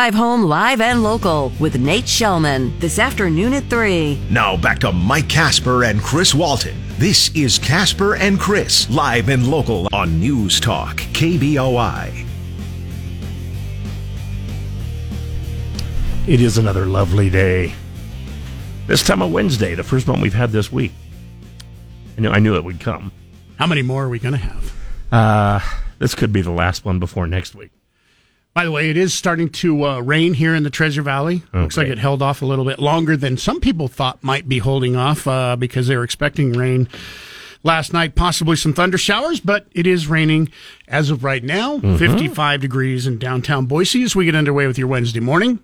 Drive home live and local with Nate Shellman this afternoon at 3. Now back to Mike Kasper and Chris Walton. This is Kasper and Chris, live and local on News Talk, KBOI. It is another lovely day. This time of Wednesday, the first one we've had this week. I knew, I knew it would come. How many more are we going to have? Uh, this could be the last one before next week. By the way, it is starting to uh, rain here in the Treasure Valley. Okay. Looks like it held off a little bit longer than some people thought might be holding off uh, because they were expecting rain last night, possibly some thunder showers, but it is raining as of right now. 55 degrees in downtown Boise as we get underway with your Wednesday morning.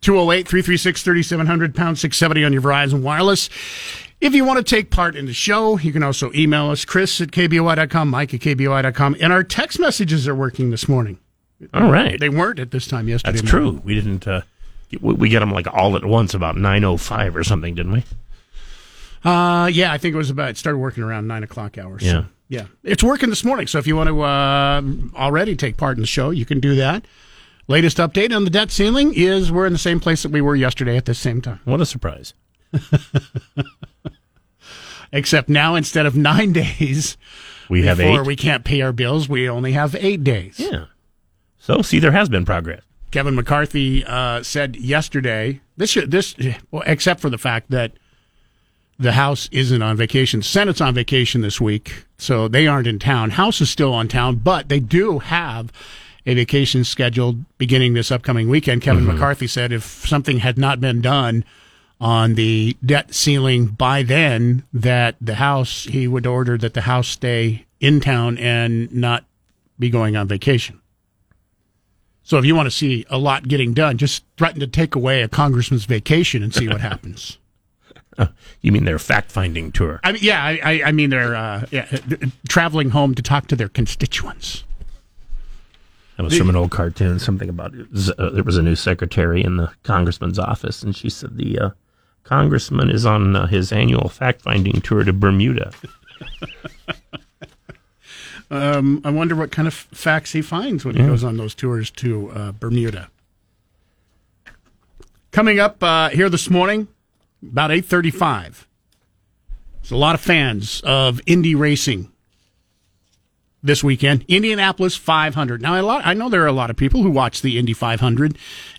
208 336 3700 pound 670 on your Verizon Wireless. If you want to take part in the show, you can also email us, Chris at KBOI.com, Mike at KBOI.com, and our text messages are working this morning. All right. They weren't at this time yesterday. That's morning. true. We didn't, uh, we, we get them like all at once about 9.05 or something, didn't we? Uh, yeah, I think it was about, it started working around nine o'clock hours. Yeah. Yeah. It's working this morning. So if you want to, uh, already take part in the show, you can do that. Latest update on the debt ceiling is we're in the same place that we were yesterday at the same time. What a surprise. Except now instead of nine days We have before eight. we can't pay our bills, we only have eight days. yeah. So, see, there has been progress. Kevin McCarthy uh, said yesterday this should, this well, except for the fact that the House isn't on vacation. Senate's on vacation this week, so they aren't in town. House is still on town, but they do have a vacation scheduled beginning this upcoming weekend. Kevin McCarthy said if something had not been done on the debt ceiling by then, that the House he would order that the House stay in town and not be going on vacation. So if you want to see a lot getting done, just threaten to take away a congressman's vacation and see what happens. You mean their fact finding tour? I mean, yeah, I, I, mean they're uh, yeah, traveling home to talk to their constituents. That was from an old cartoon, something about uh, there was a new secretary in the congressman's office, and she said the uh, congressman is on uh, his annual fact finding tour to Bermuda. Um, I wonder what kind of facts he finds when he goes on those tours to uh, Bermuda. Coming up uh, here this morning, about eight thirty-five. There's a lot of fans of Indy racing this weekend. Indianapolis 500. Now, a lot, I know there are a lot of people who watch the Indy 500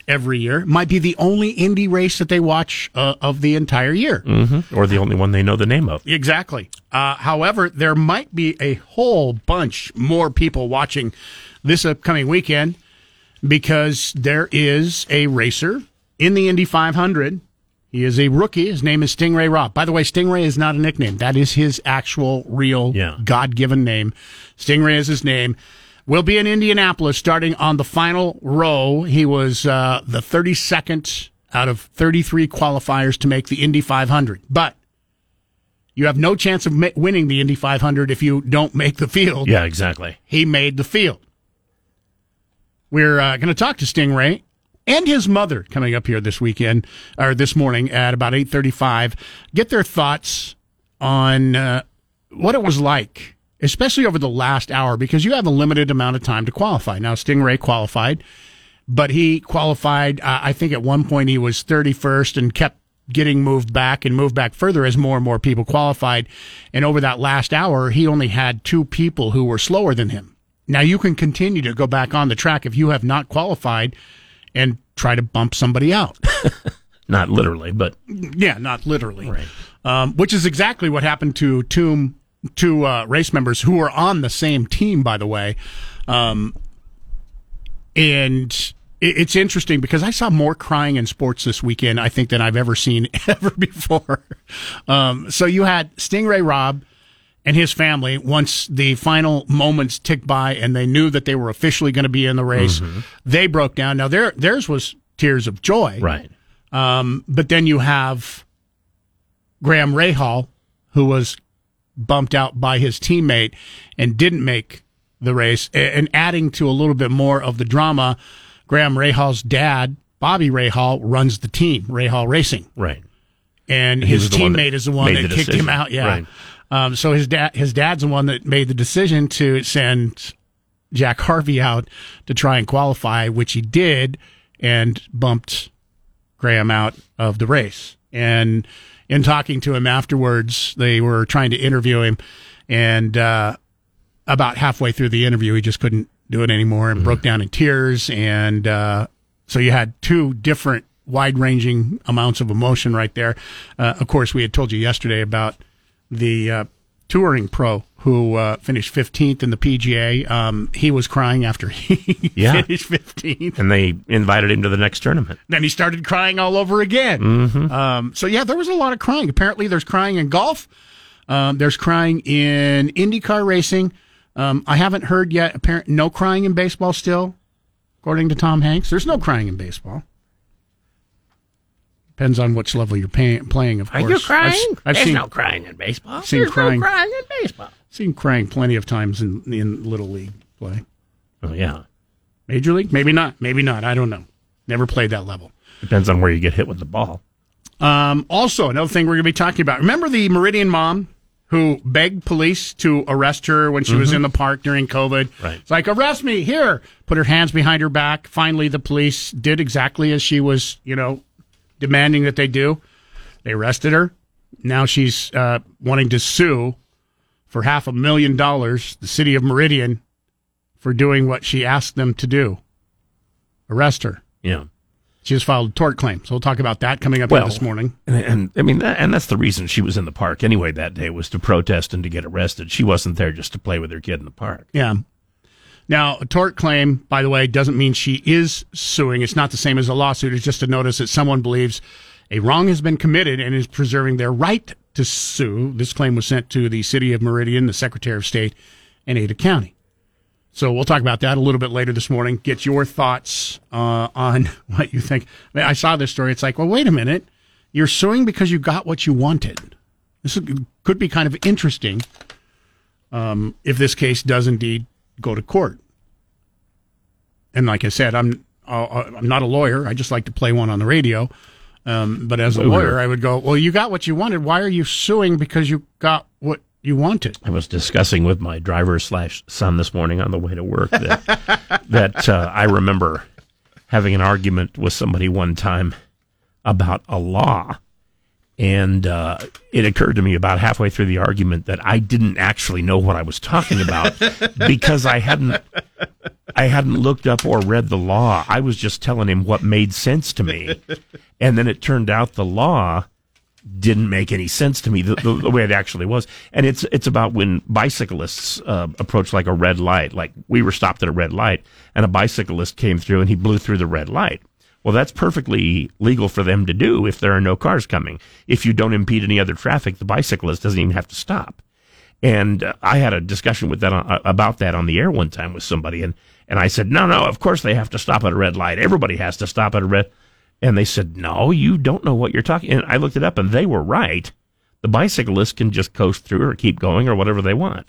every year. Might be the only Indy race that they watch uh, of the entire year. Mm-hmm. Or the only one they know the name of. Exactly. Uh, however, there might be a whole bunch more people watching this upcoming weekend because there is a racer in the Indy 500. He is a rookie. His name is Stingray Robb. By the way, Stingray is not a nickname. That is his actual, real, Yeah. God given name. Stingray is his name. Will be in Indianapolis starting on the final row. He was uh, the 32nd out of 33 qualifiers to make the Indy 500. But you have no chance of ma- winning the Indy 500 if you don't make the field. Yeah, exactly. He made the field. We're uh, going to talk to Stingray and his mother coming up here this weekend or this morning at about 8:35. Get their thoughts on uh, what it was like, especially over the last hour, because you have a limited amount of time to qualify. Now, Stingray qualified, but he qualified. Uh, I think at one point he was 31st and kept getting moved back and moved back further as more and more people qualified. And over that last hour, he only had two people who were slower than him. Now you can continue to go back on the track if you have not qualified and try to bump somebody out. Not literally, but yeah, not literally. Right. Um, which is exactly what happened to two, two uh, race members who were on the same team, by the way. Um, and it, it's interesting because I saw more crying in sports this weekend, I think, than I've ever seen ever before. Um, so you had Stingray Robb and his family once the final moments ticked by and they knew that they were officially going to be in the race. They broke down. Now their theirs was tears of joy, right. um, but then you have Graham Rahal, who was bumped out by his teammate and didn't make the race. And adding to a little bit more of the drama, Graham Rahal's dad, Bobby Rahal, runs the team, Rahal Racing, Right. and he his was the one that teammate is the one that the kicked him out. Yeah. Right. Um, so his dad, his dad's the one that made the decision to send Jack Harvey out to try and qualify, which he did, and bumped Graham out of the race. And in talking to him afterwards, they were trying to interview him, and uh, about halfway through the interview, he just couldn't do it anymore and mm-hmm. broke down in tears. And uh, so you had two different wide ranging amounts of emotion right there. Uh, of course, we had told you yesterday about the uh, touring pro who uh, finished 15th in the PGA. Um, he was crying after he yeah. finished 15th. And they invited him to the next tournament. Then he started crying all over again. Mm-hmm. Um, so, yeah, there was a lot of crying. Apparently, there's crying in golf, um, there's crying in IndyCar racing. Um, I haven't heard yet, apparent, no crying in baseball still, according to Tom Hanks. There's no crying in baseball. Depends on which level you're pay- playing, of course. Are you crying? I've, I've There's seen, no crying in baseball. Seen There's crying, no crying in baseball. Seen crying plenty of times in, in Little League play. Oh, yeah. Major League? Maybe not. Maybe not. I don't know. Never played that level. Depends on where you get hit with the ball. Um, also, another thing we're going to be talking about. Remember the Meridian mom who begged police to arrest her when she mm-hmm. was in the park during COVID? Right. It's like, arrest me here. Put her hands behind her back. Finally, the police did exactly as she was, you know, demanding that they do. They arrested her. Now she's uh, wanting to sue for half a million dollars the city of Meridian for doing what she asked them to do. Arrest her. Yeah. She has filed a tort claim. So we'll talk about that coming up well, this morning. And, and, I mean, that, and that's the reason she was in the park anyway that day was to protest and to get arrested. She wasn't there just to play with her kid in the park. Yeah. Now, a tort claim, by the way, doesn't mean she is suing. It's not the same as a lawsuit. It's just a notice that someone believes a wrong has been committed and is preserving their right to sue. This claim was sent to the city of Meridian, the Secretary of State, and Ada County. So we'll talk about that a little bit later this morning. Get your thoughts uh, on what you think. I, mean, I, saw this story. It's like, well, wait a minute. You're suing because you got what you wanted. This could be kind of interesting um, if this case does indeed go to court. And like I said, I'm uh, uh, I'm not a lawyer. I just like to play one on the radio. Um, but as a lawyer, I would go, well, you got what you wanted. Why are you suing because you got what you wanted? I was discussing with my driver slash son this morning on the way to work that that uh, I remember having an argument with somebody one time about a law and uh, it occurred to me about halfway through the argument that I didn't actually know what I was talking about because I hadn't I hadn't looked up or read the law. I was just telling him what made sense to me, and then it turned out the law didn't make any sense to me the, the, the way it actually was. And it's it's about when bicyclists uh, approach like a red light. Like we were stopped at a red light, and a bicyclist came through and he blew through the red light. Well, that's perfectly legal for them to do if there are no cars coming. If you don't impede any other traffic, the bicyclist doesn't even have to stop. And uh, I had a discussion with that on, uh, about that on the air one time with somebody, and and I said, no, no, of course they have to stop at a red light. Everybody has to stop at a red. And they said, no, you don't know what you're talking. And I looked it up, and they were right. The bicyclist can just coast through or keep going or whatever they want.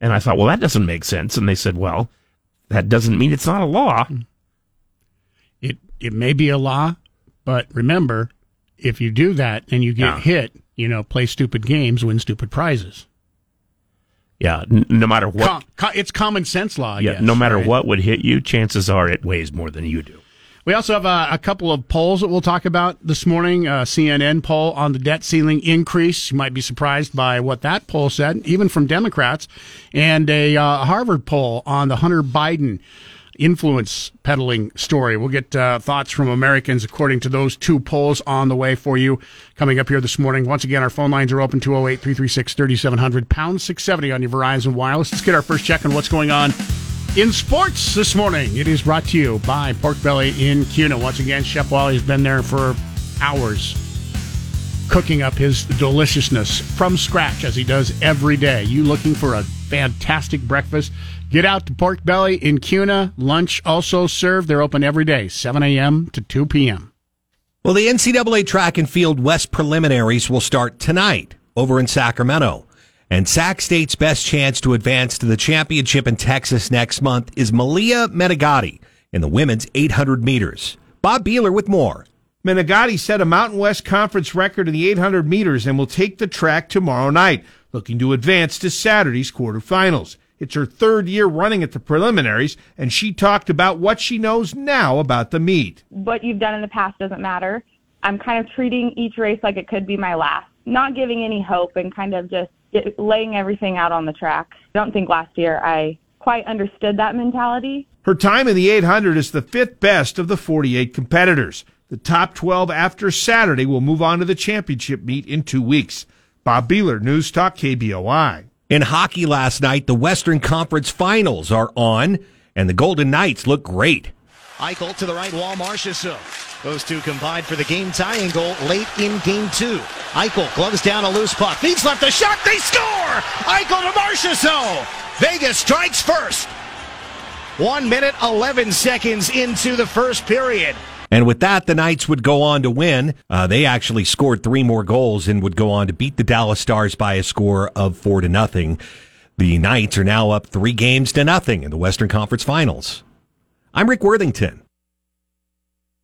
And I thought, well, that doesn't make sense. And they said, well, that doesn't mean it's not a law it may be a law, but remember, if you do that and you get yeah. hit, you know, play stupid games, win stupid prizes. Yeah, n- no matter what, Com- co- it's common sense law. I yeah, guess, no matter right? what would hit you, chances are it weighs more than you do. We also have a, a couple of polls that we'll talk about this morning. A CNN poll on the debt ceiling increase. You might be surprised by what that poll said, even from Democrats, and a uh, Harvard poll on the Hunter Biden influence peddling story. We'll get uh, thoughts from Americans according to those two polls on the way for you coming up here this morning. Once again, our phone lines are open 208 336 3700, pound 670 on your Verizon Wireless. Let's get our first check on what's going on in sports this morning. It is brought to you by Pork Belly in Kuna. Once again, Chef Wally's been there for hours cooking up his deliciousness from scratch as he does every day. You looking for a fantastic breakfast? Get out to Pork Belly in KUNA. Lunch also served. They're open every day, 7 a.m. to 2 p.m. Well, the NCAA Track and Field West preliminaries will start tonight over in Sacramento. And Sac State's best chance to advance to the championship in Texas next month is Malia Menegatti in the women's 800 meters. Bob Beeler with more. Menegatti set a Mountain West Conference record in the 800 meters and will take the track tomorrow night, looking to advance to Saturday's quarterfinals. It's her third year running at the preliminaries, and she talked about what she knows now about the meet. What you've done in the past doesn't matter. I'm kind of treating each race like it could be my last, not giving any hope and kind of just laying everything out on the track. I don't think last year I quite understood that mentality. Her time in the 800 is the fifth best of the 48 competitors. The top 12 after Saturday will move on to the championship meet in two weeks. Bob Beeler, News Talk KBOI. In hockey last night, the Western Conference Finals are on, and the Golden Knights look great. Eichel to the right wall, Marchessault. Those two combined for the game tying goal late in game two. Eichel gloves down a loose puck. Feeds left a shot. They score! Eichel to Marchessault. Vegas strikes first. One minute, 11 seconds into the first period. And with that, the Knights would go on to win. Uh, they actually scored three more goals and would go on to beat the Dallas Stars by a score of four to nothing. The Knights are now up three games to nothing in the Western Conference Finals. I'm Rick Worthington.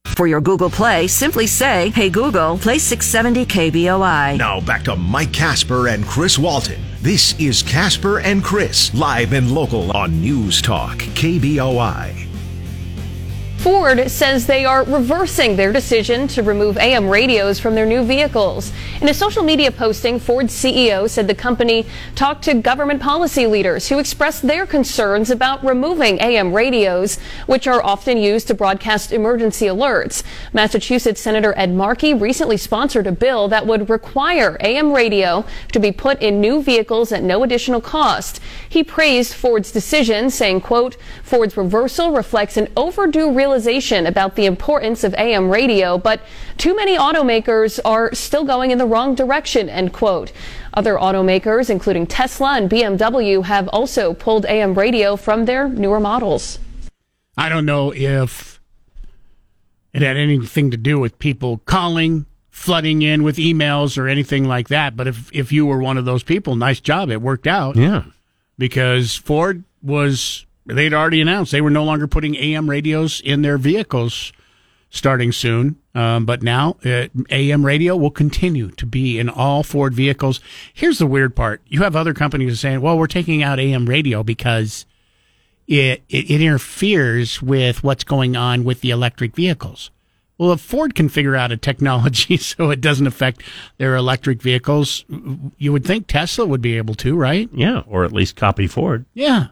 For your Google Play, simply say, Hey Google, play 670 KBOI. Now back to Mike Kasper and Chris Walton. This is Kasper and Chris, live and local on News Talk, KBOI. Ford says they are reversing their decision to remove AM radios from their new vehicles. In a social media posting, Ford's CEO said the company talked to government policy leaders who expressed their concerns about removing AM radios, which are often used to broadcast emergency alerts. Massachusetts Senator Ed Markey recently sponsored a bill that would require AM radio to be put in new vehicles at no additional cost. He praised Ford's decision, saying, quote, Ford's reversal reflects an overdue realization realization about the importance of AM radio, but too many automakers are still going in the wrong direction, end quote. Other automakers, including Tesla and BMW, have also pulled AM radio from their newer models. I don't know if it had anything to do with people calling, flooding in with emails or anything like that. But if, if you were one of those people, nice job. It worked out. Yeah. Because Ford was they'd already announced they were no longer putting AM radios in their vehicles starting soon. Um, but now uh, AM radio will continue to be in all Ford vehicles. Here's the weird part: you have other companies saying, "Well, we're taking out AM radio because it, it, it interferes with what's going on with the electric vehicles." Well, if Ford can figure out a technology so it doesn't affect their electric vehicles, you would think Tesla would be able to, right? Yeah, or at least copy Ford. Yeah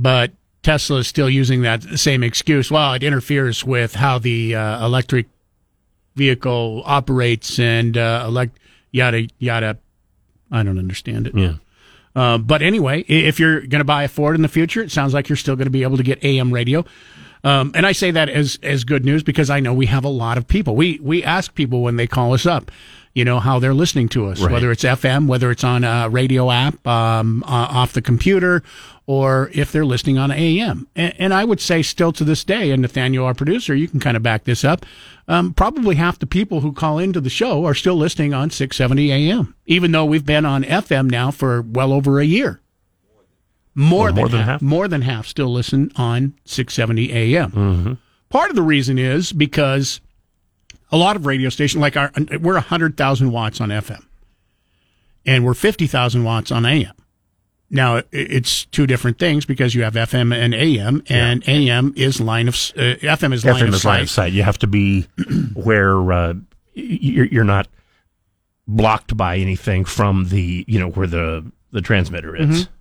but Tesla is still using that same excuse. Well, it interferes with how the uh, electric vehicle operates and uh, elect yada yada. I don't understand it. Yeah. Uh, but anyway, if you're going to buy a Ford in the future, it sounds like you're still going to be able to get AM radio. Um, and I say that as as good news because I know we have a lot of people. We we ask people when they call us up you know how they're listening to us, right. whether it's FM, whether it's on a radio app um, uh, off the computer, or if they're listening on AM. And, and, I would say, still to this day, and Nathaniel, our producer, you can kind of back this up. Um, probably half the people who call into the show are still listening on 670 AM, even though we've been on FM now for well over a year. More, than, more than half, half, More than half still listen on 670 AM. Mm-hmm. Part of the reason is because a lot of radio stations, like our, we're 100,000 watts on FM and we're 50,000 watts on AM. Now it's two different things because you have FM and AM, and yeah. AM is line of uh, FM is line FM of is sight. line of sight. You have to be where uh, you're, you're not blocked by anything from the you know where the the transmitter is. Mm-hmm.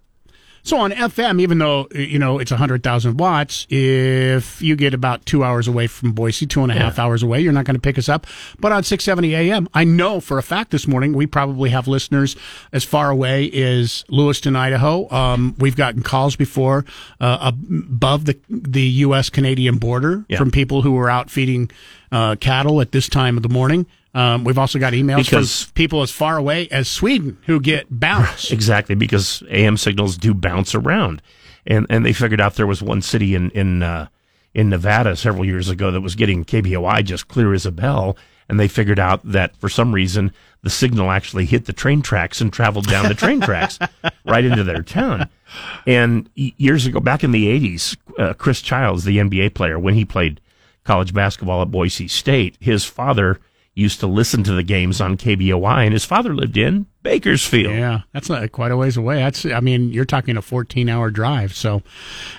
So on FM, even though you know it's hundred thousand watts, if you get about two hours away from Boise, two and a yeah. half hours away, you're not going to pick us up. But on six seventy AM, I know for a fact this morning we probably have listeners as far away as Lewiston, Idaho. Um, we've gotten calls before uh, above the the U.S. Canadian border yeah. from people who were out feeding uh, cattle at this time of the morning. Um, we've also got emails because, from people as far away as Sweden who get bounced. Exactly, because AM signals do bounce around, and and they figured out there was one city in in uh, in Nevada several years ago that was getting KBOI just clear as a bell, and they figured out that for some reason the signal actually hit the train tracks and traveled down the train tracks right into their town. And years ago, back in the '80s, uh, Chris Childs, the NBA player, when he played college basketball at Boise State, his father used to listen to the games on KBOI, and his father lived in Bakersfield. Yeah, that's not quite a ways away. That's, I mean, you're talking a 14 hour drive. So,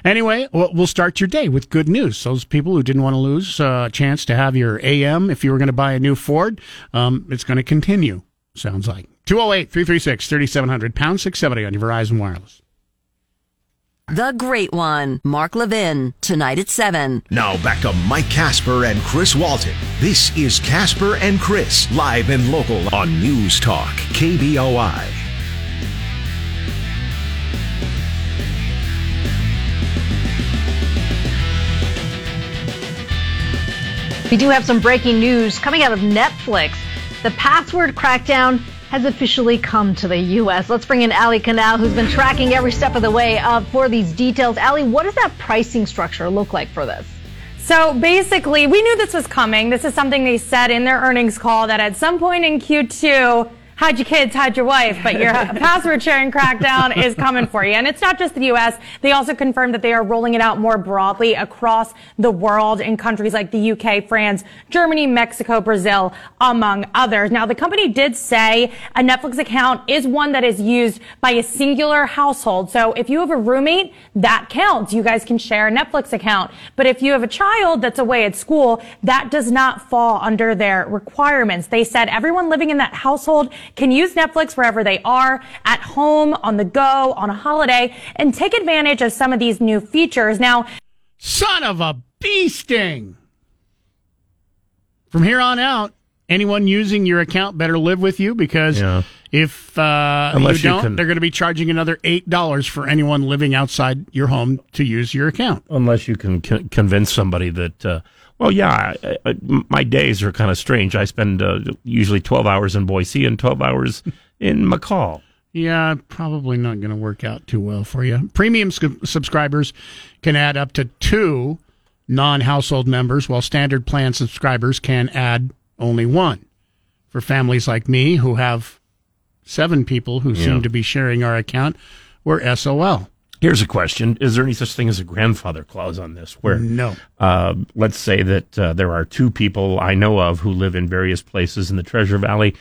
anyway, we'll, start your day with good news. Those people who didn't want to lose uh, a chance to have your AM if you were going to buy a new Ford, um, it's going to continue, sounds like. 208 336 3700, pound 670 on your Verizon Wireless. The Great One, Mark Levin, tonight at 7. Now back to Mike Kasper and Chris Walton. This is Kasper and Chris, live and local on News Talk, KBOI. We do have some breaking news coming out of Netflix. The password crackdown has officially come to the U.S. Let's bring in Allie Canal, who's been tracking every step of the way uh, for these details. Allie, what does that pricing structure look like for this? So basically, we knew this was coming. This is something they said in their earnings call that at some point in Q2, hide your kids, hide your wife, but your password sharing crackdown is coming for you. And it's not just the U.S. They also confirmed that they are rolling it out more broadly across the world in countries like the U.K., France, Germany, Mexico, Brazil, among others. Now, the company did say a Netflix account is one that is used by a singular household. So if you have a roommate, that counts. You guys can share a Netflix account. But if you have a child that's away at school, that does not fall under their requirements. They said everyone living in that household can use Netflix wherever they are, at home, on the go, on a holiday, and take advantage of some of these new features. Now, Son of a bee sting! From here on out, anyone using your account better live with you because Yeah. if uh, Unless you you don't, can- they're going to be charging another $8 for anyone living outside your home to use your account. Unless you can con- convince somebody that, uh, well, yeah, I, I, my days are kind of strange. I spend uh, usually 12 hours in Boise and 12 hours in McCall. Yeah, probably not going to work out too well for you. Premium sub- subscribers can add up to two non household members, while standard plan subscribers can add only one. For families like me who have seven people who Yeah. seem to be sharing our account, we're SOL. Here's a question: Is there any such thing as a grandfather clause on this? Where No. uh, let's say that uh, there are two people I know of who live in various places in the Treasure Valley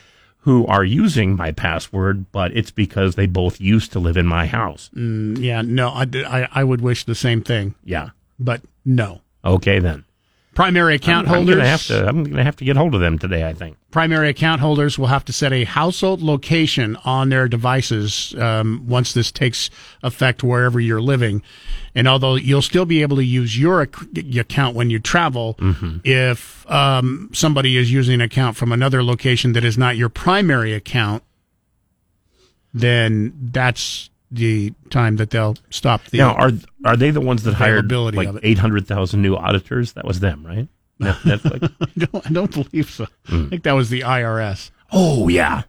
who are using my password, but it's because they both used to live in my house. Mm, yeah, no, I, I, I would wish the same thing, Yeah. but no. Okay then. Primary account I'm, I'm holders. gonna have to. I'm gonna have to get hold of them today. I think. primary account holders will have to set a household location on their devices um, once this takes effect wherever you're living. And although you'll still be able to use your ac- account when you travel, if um, somebody is using an account from another location that is not your primary account, then that's the time that they'll stop the. now, are are they the ones that hired like eight hundred thousand new auditors? That was them, right? Netflix. I don't, I don't believe so. I think that was the IRS. oh yeah.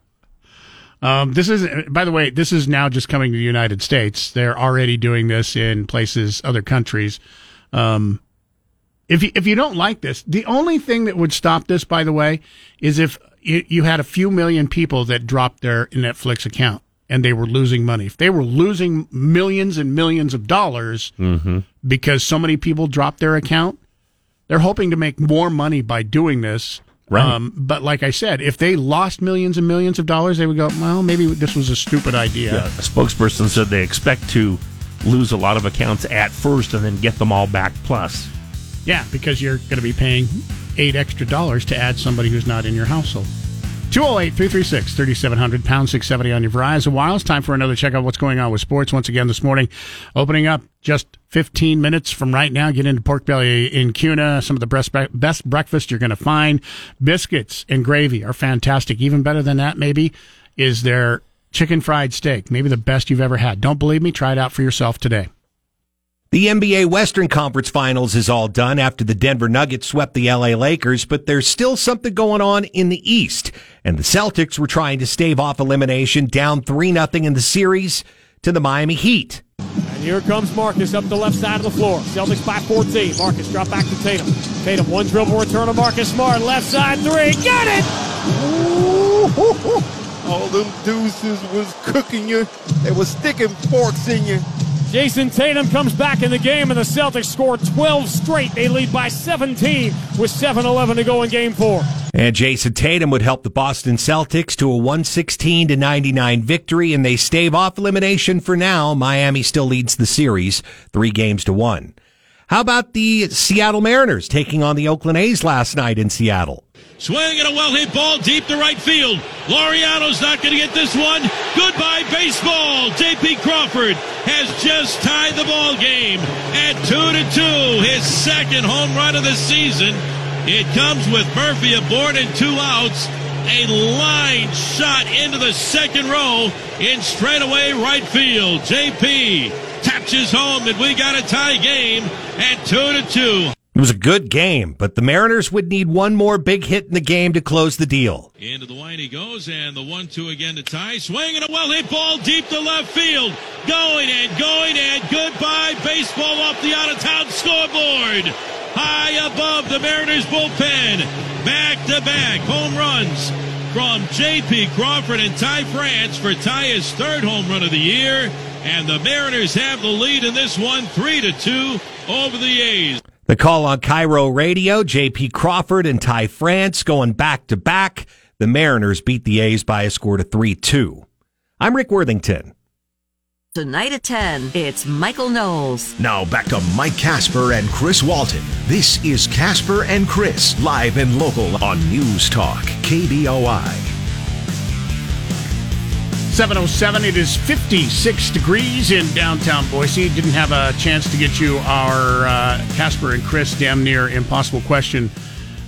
Um, this is, by the way, this is now just coming to the United States. They're already doing this in places, other countries. Um, if you, if you don't like this, the only thing that would stop this, by the way, is if you, you had a few million people that dropped their Netflix account and they were losing money. If they were losing millions and millions of dollars because so many people dropped their account, they're hoping to make more money by doing this. Right. Um, but like I said, if they lost millions and millions of dollars, they would go, well, maybe this was a stupid idea. Yeah, a spokesperson said they expect to lose a lot of accounts at first and then get them all back plus. Yeah, because you're going to be paying eight extra dollars to add somebody who's not in your household. 208 336 3700 pound 670 on your Verizon Wireless. Time for another check out what's going on with sports once again this morning. Opening up just 15 minutes from right now. Get into Pork Belly in Kuna. Some of the best, best breakfast you're going to find. Biscuits and gravy are fantastic. Even better than that, maybe, is their chicken fried steak. Maybe the best you've ever had. Don't believe me? Try it out for yourself today. The NBA Western Conference Finals is all done after the Denver Nuggets swept the LA Lakers, but there's still something going on in the East. And the Celtics were trying to stave off elimination down 3 0 in the series to the Miami Heat. And here comes Marcus up the left side of the floor. Celtics by 14. Marcus drop back to Tatum. Tatum one dribble return to Marcus Smart. Left side three. Got it! All them deuces was cooking you. They was sticking forks in you. Jayson Tatum comes back in the game, and the Celtics score 12 straight. They lead by 17 with 7 11 to go in game four. And Jayson Tatum would help the Boston Celtics to a 116 to 99 victory, and they stave off elimination for now. Miami still leads the series, three games to one. How about the Seattle Mariners taking on the Oakland A's last night in Seattle? Swing and a well hit ball deep to right field. Laureano's not going to get this one. Goodbye, baseball. J.P. Crawford has just tied the ball game at 2 to 2, his second home run of the season. It comes with Murphy aboard and two outs. A line shot into the second row in straightaway right field. JP taps his home that we got a tie game at 2 to 2. It was a good game, but the Mariners would need one more big hit in the game to close the deal. Into the line he goes, and the one-two again to tie. Swing and a well-hit ball deep to left field. Going and going and goodbye. Baseball off the out-of-town scoreboard. High above the Mariners bullpen. Back-to-back home runs from J.P. Crawford and Ty France for Ty's third home run of the year. And the Mariners have the lead in this one, 3 to 2 over the A's. The call on KIRO Radio, JP Crawford and Ty France going back to back. The Mariners beat the A's by a score to 3 2. I'm Rick Worthington. Tonight at 10, it's Michael Knowles. Now back to Mike Kasper and Chris Walton. This is Kasper and Chris, live and local on News Talk, KBOI. 707. It is 56 degrees in downtown Boise. Didn't have a chance to get you our uh, Kasper and Chris damn near impossible question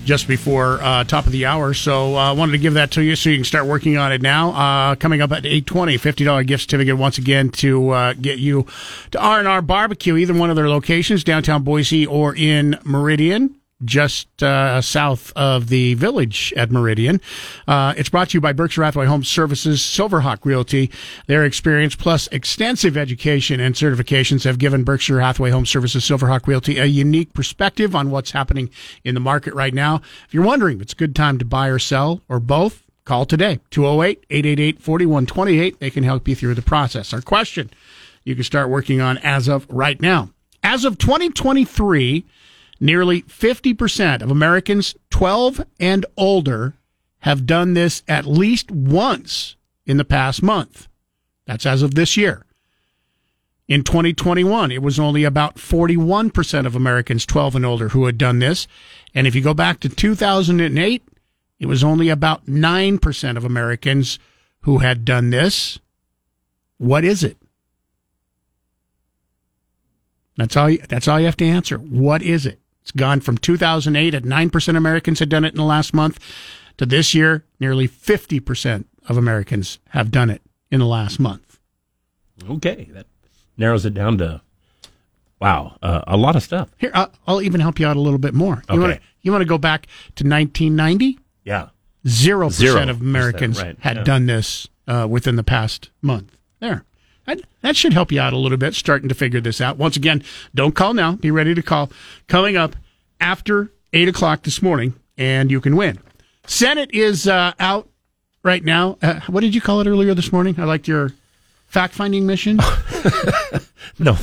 just before uh, top of the hour. So I uh, wanted to give that to you so you can start working on it now. Uh, coming up at 820, $50 gift certificate once again to uh, get you to R&R Barbecue, either one of their locations, downtown Boise or in Meridian just uh, south of the village at Meridian. Uh, it's brought to you by Berkshire Hathaway Home Services, Silverhawk Realty. Their experience plus extensive education and certifications have given Berkshire Hathaway Home Services, Silverhawk Realty a unique perspective on what's happening in the market right now. If you're wondering if it's a good time to buy or sell or both, call today 208 888 4128. They can help you through the process. Our question you can start working on as of right now. As of 2023, Nearly 50% of Americans 12 and older have done this at least once in the past month. That's as of this year. In 2021, it was only about 41% of Americans 12 and older who had done this. And if you go back to 2008, it was only about 9% of Americans who had done this. What is it? That's all you, that's all you have to answer. What is it? It's gone from 2008 at 9% Americans had done it in the last month to this year, nearly 50% of Americans have done it in the last month. Okay. That narrows it down to, wow, uh, a lot of stuff. Here, uh, I'll even help you out a little bit more. You Okay. want to you want to go back to 1990? Yeah. zero percent of Americans percent, right, had yeah. done this uh, within the past month. There. That, should help you out a little bit, starting to figure this out. Once again, don't call now. Be ready to call. Coming up after 8 o'clock this morning, and you can win. Senate is uh, out right now. Uh, what did you call it earlier this morning? I liked your fact finding mission. No,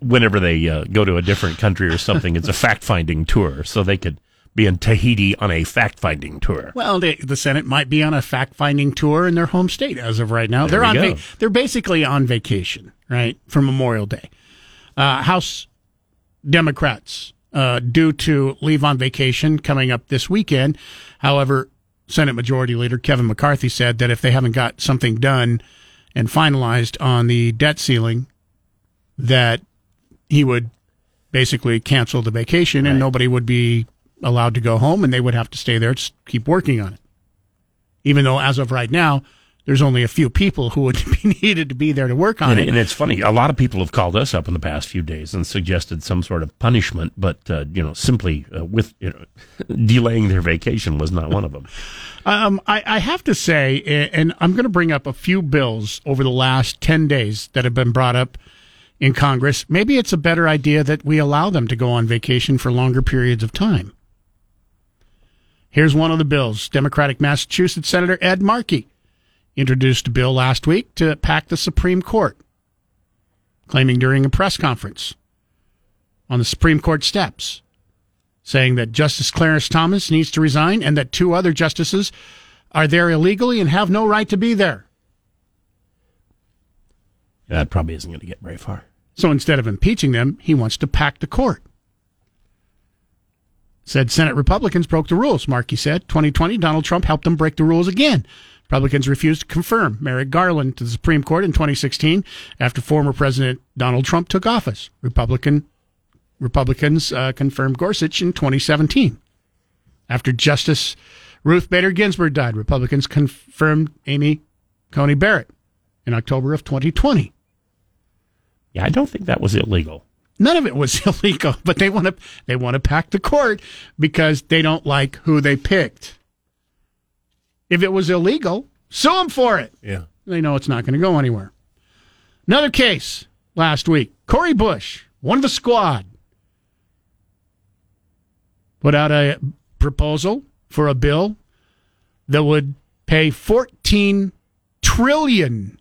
whenever they uh, go to a different country or something, it's a fact finding tour. So they could be in Tahiti on a fact finding tour. Well, they, the Senate might be on a fact-finding tour in their home state as of right now. There they're on. Va- they're basically on vacation, right, for Memorial Day. Uh, House Democrats uh, due to leave on vacation coming up this weekend. However, Senate Majority Leader Kevin McCarthy said that if they haven't got something done and finalized on the debt ceiling, that he would basically cancel the vacation and nobody would be allowed to go home and they would have to stay there to keep working on it. Even though, as of right now, there's only a few people who would be needed to be there to work on And, it. and it's funny, a lot of people have called us up in the past few days and suggested some sort of punishment, but uh, you know, simply uh, with you know, delaying their vacation was not one of them. Um, I, I have to say, and I'm going to bring up a few bills over the last 10 days that have been brought up in Congress. Maybe it's a better idea that we allow them to go on vacation for longer periods of time. Here's one of the bills. Democratic Massachusetts Senator Ed Markey introduced a bill last week to pack the Supreme Court, claiming during a press conference on the Supreme Court steps saying that Justice Clarence Thomas needs to resign and that two other justices are there illegally and have no right to be there. That probably isn't going to get very far. So instead of impeaching them, he wants to pack the court. Said Senate Republicans broke the rules, Markey said. 2020, Donald Trump helped them break the rules again. Republicans refused to confirm Merrick Garland to the Supreme Court in 2016 after former President Donald Trump took office. Republican Republicans uh, confirmed Gorsuch in 2017. After Justice Ruth Bader Ginsburg died, Republicans confirmed Amy Coney Barrett in October of 2020. Yeah, I don't think that was illegal. None of it was illegal, but they want to they want to pack the court because they don't like who they picked. If it was illegal, sue them for it. Yeah. They know it's not going to go anywhere. Another case last week. Cori Bush, one of the squad, put out a proposal for a bill that would pay 14 trillion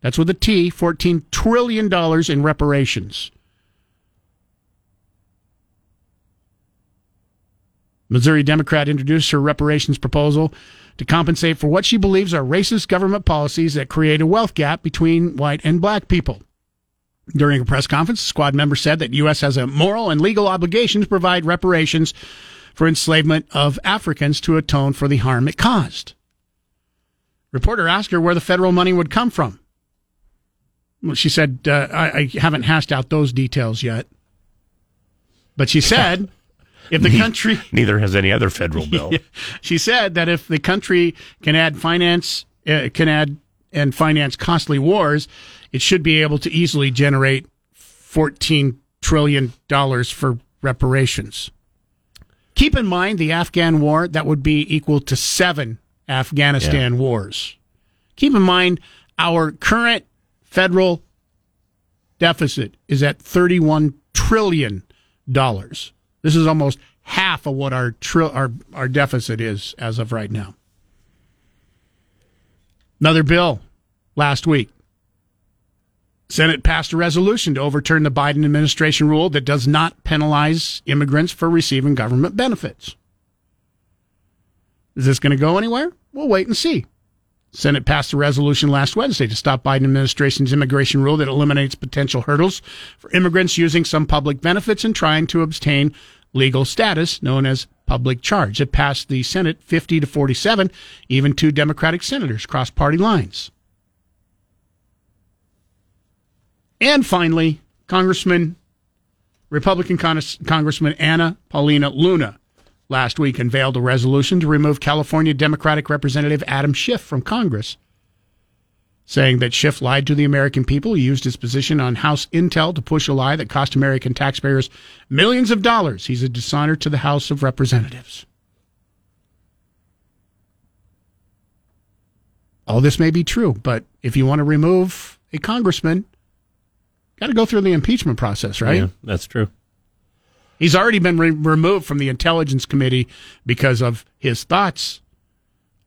that's with a T, $14 trillion in reparations. Missouri Democrat introduced her reparations proposal to compensate for what she believes are racist government policies that create a wealth gap between white and black people. During a press conference, squad member said that U.S. has a moral and legal obligation to provide reparations for enslavement of Africans to atone for the harm it caused. Reporter asked her where the federal money would come from. Well, she said, uh, I, I haven't hashed out those details yet. But she said, if the country. Neither has any other federal bill. she said that if the country can add finance, uh, can add and finance costly wars, it should be able to easily generate $14 trillion for reparations. Keep in mind the Afghan war, that would be equal to seven Afghanistan Yeah. wars. Keep in mind our current federal deficit is at $31 trillion. This is almost half of what our, tri- our, our deficit is as of right now. Another bill last week. Senate passed a resolution to overturn the Biden administration rule that does not penalize immigrants for receiving government benefits. Is this going to go anywhere? We'll wait and see. Senate passed a resolution last Wednesday to stop Biden administration's immigration rule that eliminates potential hurdles for immigrants using some public benefits and trying to obtain legal status known as public charge. It passed the Senate 50 to 47. Even two Democratic senators crossed party lines. And finally, Congressman, Republican Congressman Anna Paulina Luna last week unveiled a resolution to remove California Democratic Representative Adam Schiff from Congress, saying that Schiff lied to the American people. He used his position on House Intel to push a lie that cost American taxpayers millions of dollars. He's a dishonor to the House of Representatives. All this may be true, but if you want to remove a congressman, got to go through the impeachment process, right? Yeah, that's true. He's already been re- removed from the Intelligence Committee because of his thoughts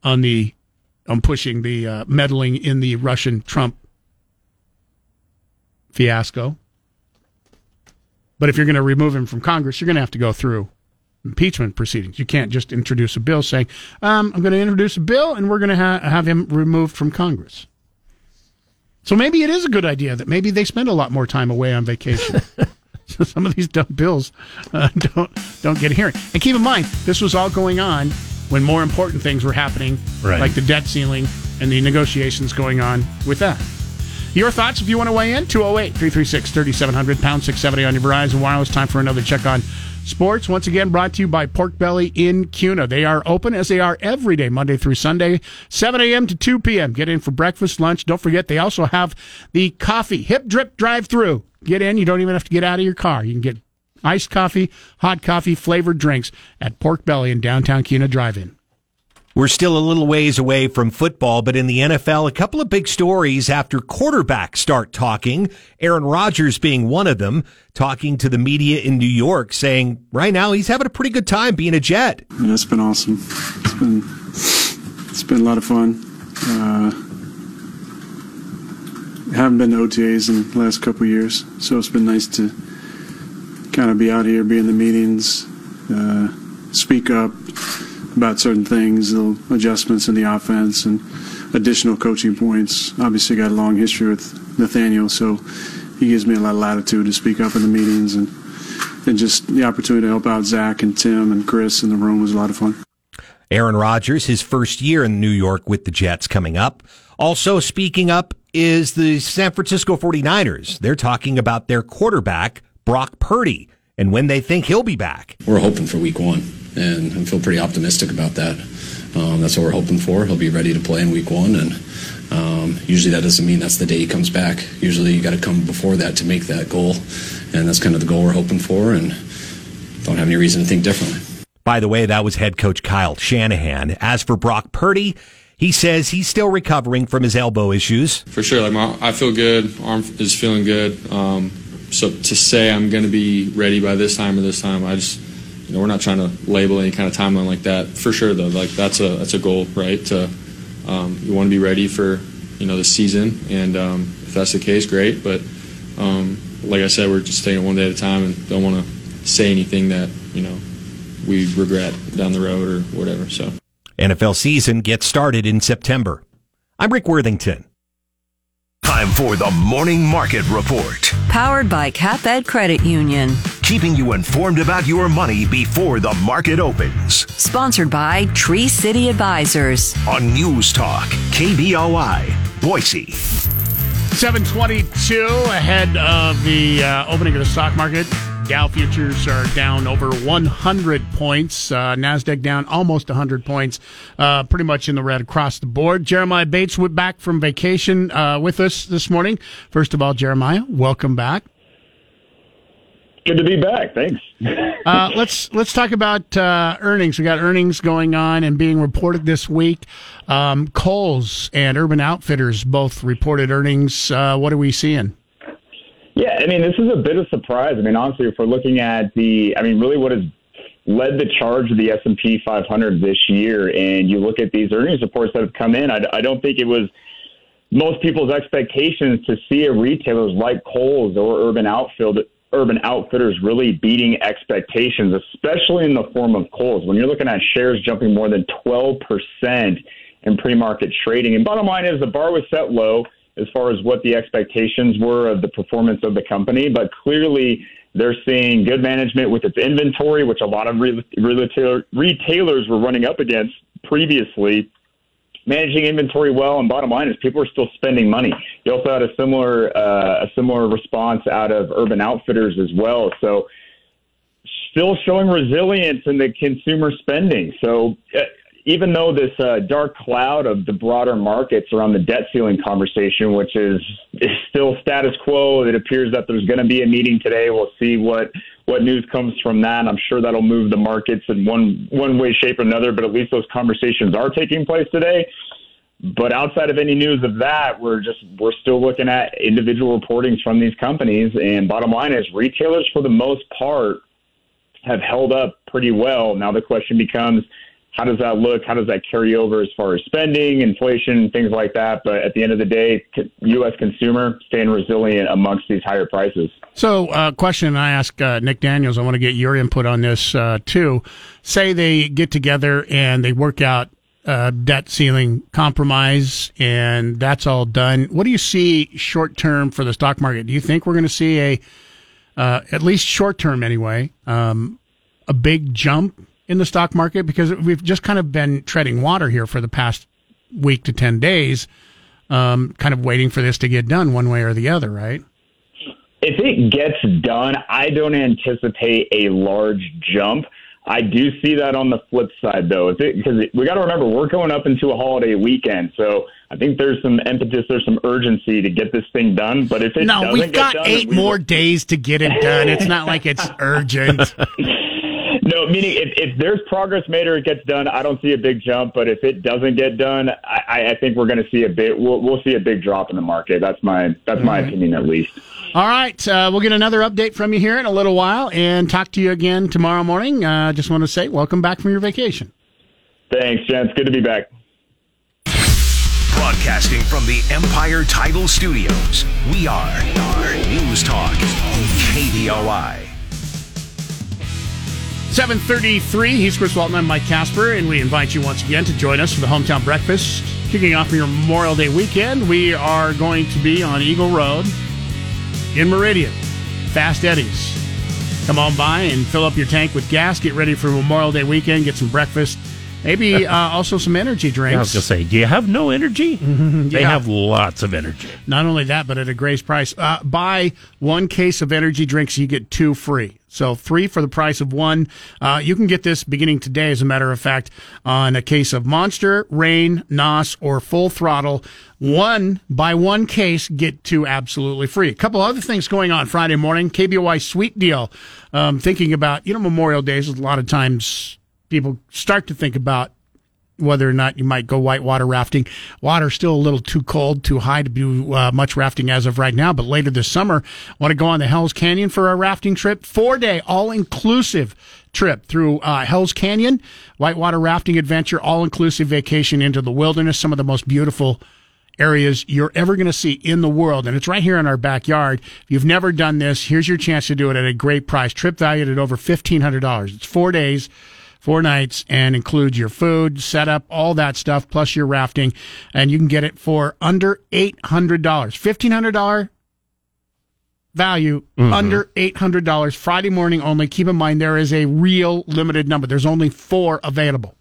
on the on pushing the uh, meddling in the Russian Trump fiasco. But if you're going to remove him from Congress, you're going to have to go through impeachment proceedings. You can't just introduce a bill saying, um, "I'm going to introduce a bill and we're going to ha- have him removed from Congress." So maybe it is a good idea that maybe they spend a lot more time away on vacation. so some of these dumb bills uh, don't don't get a hearing. And keep in mind, this was all going on when more important things were happening, Right. like the debt ceiling and the negotiations going on with that. Your thoughts if you want to weigh in? 208 336 3700, pound 670 on your Verizon Wireless. Time for another check on sports. Once again, brought to you by Pork Belly in Kuna. They are open as they are every day, Monday through Sunday, 7 a.m. to 2 p.m. Get in for breakfast, lunch. Don't forget, they also have the coffee hip drip drive through. Get in. You don't even have to get out of your car. You can get iced coffee, hot coffee, flavored drinks at Pork Belly in downtown Kuna Drive In. We're still a little ways away from football, but in the NFL, a couple of big stories after quarterbacks start talking. Aaron Rodgers being one of them, talking to the media in New York, saying right now he's having a pretty good time being a Jet. Yeah, it's been awesome. It's been it's been a lot of fun. Uh, haven't been to OTAs in the last couple years, so it's been nice to kind of be out here, be in the meetings, uh, speak up about certain things, little adjustments in the offense, and additional coaching points. Obviously, got a long history with Nathaniel, so he gives me a lot of latitude to speak up in the meetings, and and just the opportunity to help out Zach and Tim and Chris in the room was a lot of fun. Aaron Rodgers, his first year in New York with the Jets coming up. Also speaking up is the San Francisco 49ers. They're talking about their quarterback, Brock Purdy, and when they think he'll be back. We're hoping for week one, and I feel pretty optimistic about that. Um, that's what we're hoping for. He'll be ready to play in week one, and um, usually that doesn't mean that's the day he comes back. Usually you got to come before that to make that goal, and that's kind of the goal we're hoping for, and don't have any reason to think differently. By the way, that was head coach Kyle Shanahan. As for Brock Purdy, he says he's still recovering from his elbow issues. For sure, like my, I feel good. Arm is feeling good. Um, so to say I'm going to be ready by this time or this time, I just, you know, we're not trying to label any kind of timeline like that. For sure, though, like that's a that's a goal, right? To um, you want to be ready for you know the season, and um, if that's the case, great. But um, like I said, we're just taking it one day at a time, and don't want to say anything that you know we regret down the road or whatever. So. NFL season gets started in September. I'm Rick Worthington. Time for the Morning Market Report. Powered by CapEd Credit Union. Keeping you informed about your money before the market opens. Sponsored by Tree City Advisors. On News Talk, KBOI, Boise. 722 ahead of the uh, opening of the stock market. Dow futures are down over 100 points. Uh, Nasdaq down almost 100 points. Uh, pretty much in the red across the board. Jeremiah Bates went back from vacation uh, with us this morning. First of all, Jeremiah, welcome back. Good to be back. Thanks. uh, let's let's talk about uh, earnings. We got earnings going on and being reported this week. Um, Kohl's and Urban Outfitters both reported earnings. Uh, what are we seeing? Yeah, I mean, this is a bit of surprise. I mean, honestly, if we're looking at the, I mean, really what has led the charge of the S&P 500 this year, and you look at these earnings reports that have come in, I, I don't think it was most people's expectations to see a retailers like Kohl's or Urban Outfield, Urban Outfitters really beating expectations, especially in the form of Kohl's. When you're looking at shares jumping more than 12% in pre-market trading, and bottom line is the bar was set low as far as what the expectations were of the performance of the company, but clearly they're seeing good management with its inventory, which a lot of retailers were running up against previously. Managing inventory well, and bottom line is people are still spending money. You also had a similar uh, a similar response out of Urban Outfitters as well. So, still showing resilience in the consumer spending. So, uh, even though this uh, dark cloud of the broader markets around the debt ceiling conversation, which is, is still status quo, it appears that there's going to be a meeting today. We'll see what what news comes from that. I'm sure that'll move the markets in one one way, shape, or another. But at least those conversations are taking place today. But outside of any news of that, we're just we're still looking at individual reportings from these companies. And bottom line is, retailers for the most part have held up pretty well. Now the question becomes how does that look? How does that carry over as far as spending, inflation, things like that? But at the end of the day, U.S. consumer staying resilient amongst these higher prices. So, uh, question I ask uh, Nick Daniels. I want to get your input on this uh, too. Say they get together and they work out uh, debt ceiling compromise, and that's all done. What do you see short term for the stock market? Do you think we're going to see a, uh, at least short term anyway, um, a big jump in the stock market? Because we've just kind of been treading water here for the past week to 10 days, um, kind of waiting for this to get done one way or the other, right? If it gets done, I don't anticipate a large jump. I do see that on the flip side, though, because we got to remember we're going up into a holiday weekend, so I think there's some impetus, there's some urgency to get this thing done. But if it no, we've got done, eight we more days to get it done. It's not like it's urgent. No, meaning if, if there's progress made or it gets done, I don't see a big jump. But if it doesn't get done, I, I think we're going to see a bit. We'll, we'll see a big drop in the market. That's my that's my opinion at least. All right, uh, we'll get another update from you here in a little while, and talk to you again tomorrow morning. Uh, just want to say, welcome back from your vacation. Thanks, gents. Good to be back. Broadcasting from the Empire Title Studios, we are News Talk KBOI. 733, he's Chris Walton, I'm Mike Kasper, and we invite you once again to join us for the Hometown Breakfast. Kicking off your Memorial Day weekend, we are going to be on Eagle Road in Meridian. Fast Eddie's. Come on by and fill up your tank with gas, get ready for Memorial Day weekend, get some breakfast, maybe uh, also some energy drinks. I was going to say, do you have no energy? They Yeah. have lots of energy. Not only that, but at a great price. Uh, buy one case of energy drinks, you get two free. So three for the price of one. Uh, you can get this beginning today, as a matter of fact, on a case of Monster, Reign, Nos, or Full Throttle. One, by one case, get two absolutely free. A couple other things going on Friday morning. KBOI Sweet Deal. Um, thinking about, you know, Memorial Days, a lot of times people start to think about whether or not you might go whitewater rafting. Water's still a little too cold, too high to do uh, much rafting as of right now. But later this summer, want to go on the Hell's Canyon for a rafting trip? Four day, all inclusive trip through uh, Hell's Canyon, whitewater rafting adventure, all inclusive vacation into the wilderness. Some of the most beautiful areas you're ever going to see in the world. And it's right here in our backyard. If you've never done this, here's your chance to do it at a great price. Trip valued at over $1,500. It's four days four nights and includes your food, setup, all that stuff, plus your rafting. And you can get it for under $800. $1,500 value, Mhm. under $800. Friday morning only. Keep in mind, there is a real limited number. There's only four available.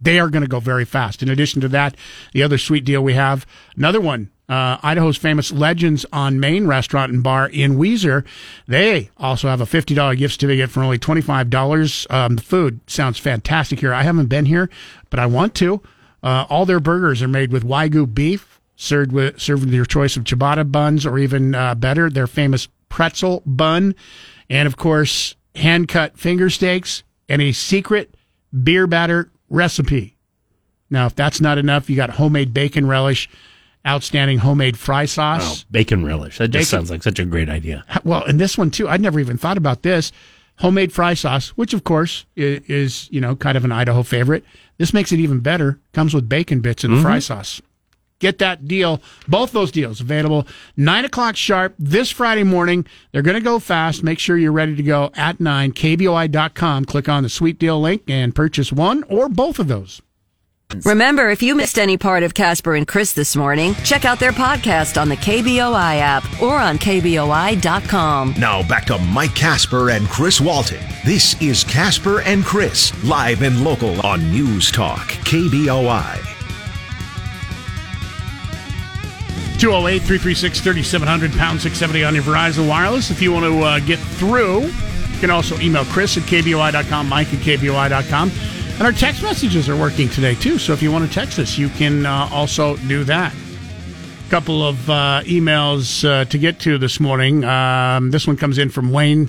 They are going to go very fast. In addition to that, the other sweet deal we have, another one, uh, Idaho's famous Legends on Main restaurant and bar in Weiser. They also have a $50 gift certificate for only $25. Um, the food sounds fantastic here. I haven't been here, but I want to. Uh, all their burgers are made with Wagyu beef, served with, served with your choice of ciabatta buns or even uh, better, their famous pretzel bun. And of course, hand cut finger steaks and a secret beer batter recipe. Now, if that's not enough, you got homemade bacon relish, outstanding homemade fry sauce. Oh, bacon relish. That just Bacon- sounds like such a great idea. Well, and this one too, I'd never even thought about this. Homemade fry sauce, which of course is, is you know kind of an Idaho favorite. This makes it even better. Comes with bacon bits in the fry Mhm. sauce. Get that deal. Both those deals available nine o'clock sharp this Friday morning. They're going to go fast. Make sure you're ready to go at nine. KBOI.com. Click on the sweet deal link and purchase one or both of those. Remember, if you missed any part of Kasper and Chris this morning, check out their podcast on the KBOI app or on KBOI.com. Now back to Mike Kasper and Chris Walton. This is Kasper and Chris, live and local on News Talk, KBOI. 208 336 3700 pound 670 on your Verizon Wireless. If you want to uh, get through, you can also email Chris at KBOI.com, Mike at KBOI.com. And our text messages are working today, too. So if you want to text us, you can uh, also do that. A Couple of uh, emails uh, to get to this morning. Um, this one comes in from Wayne.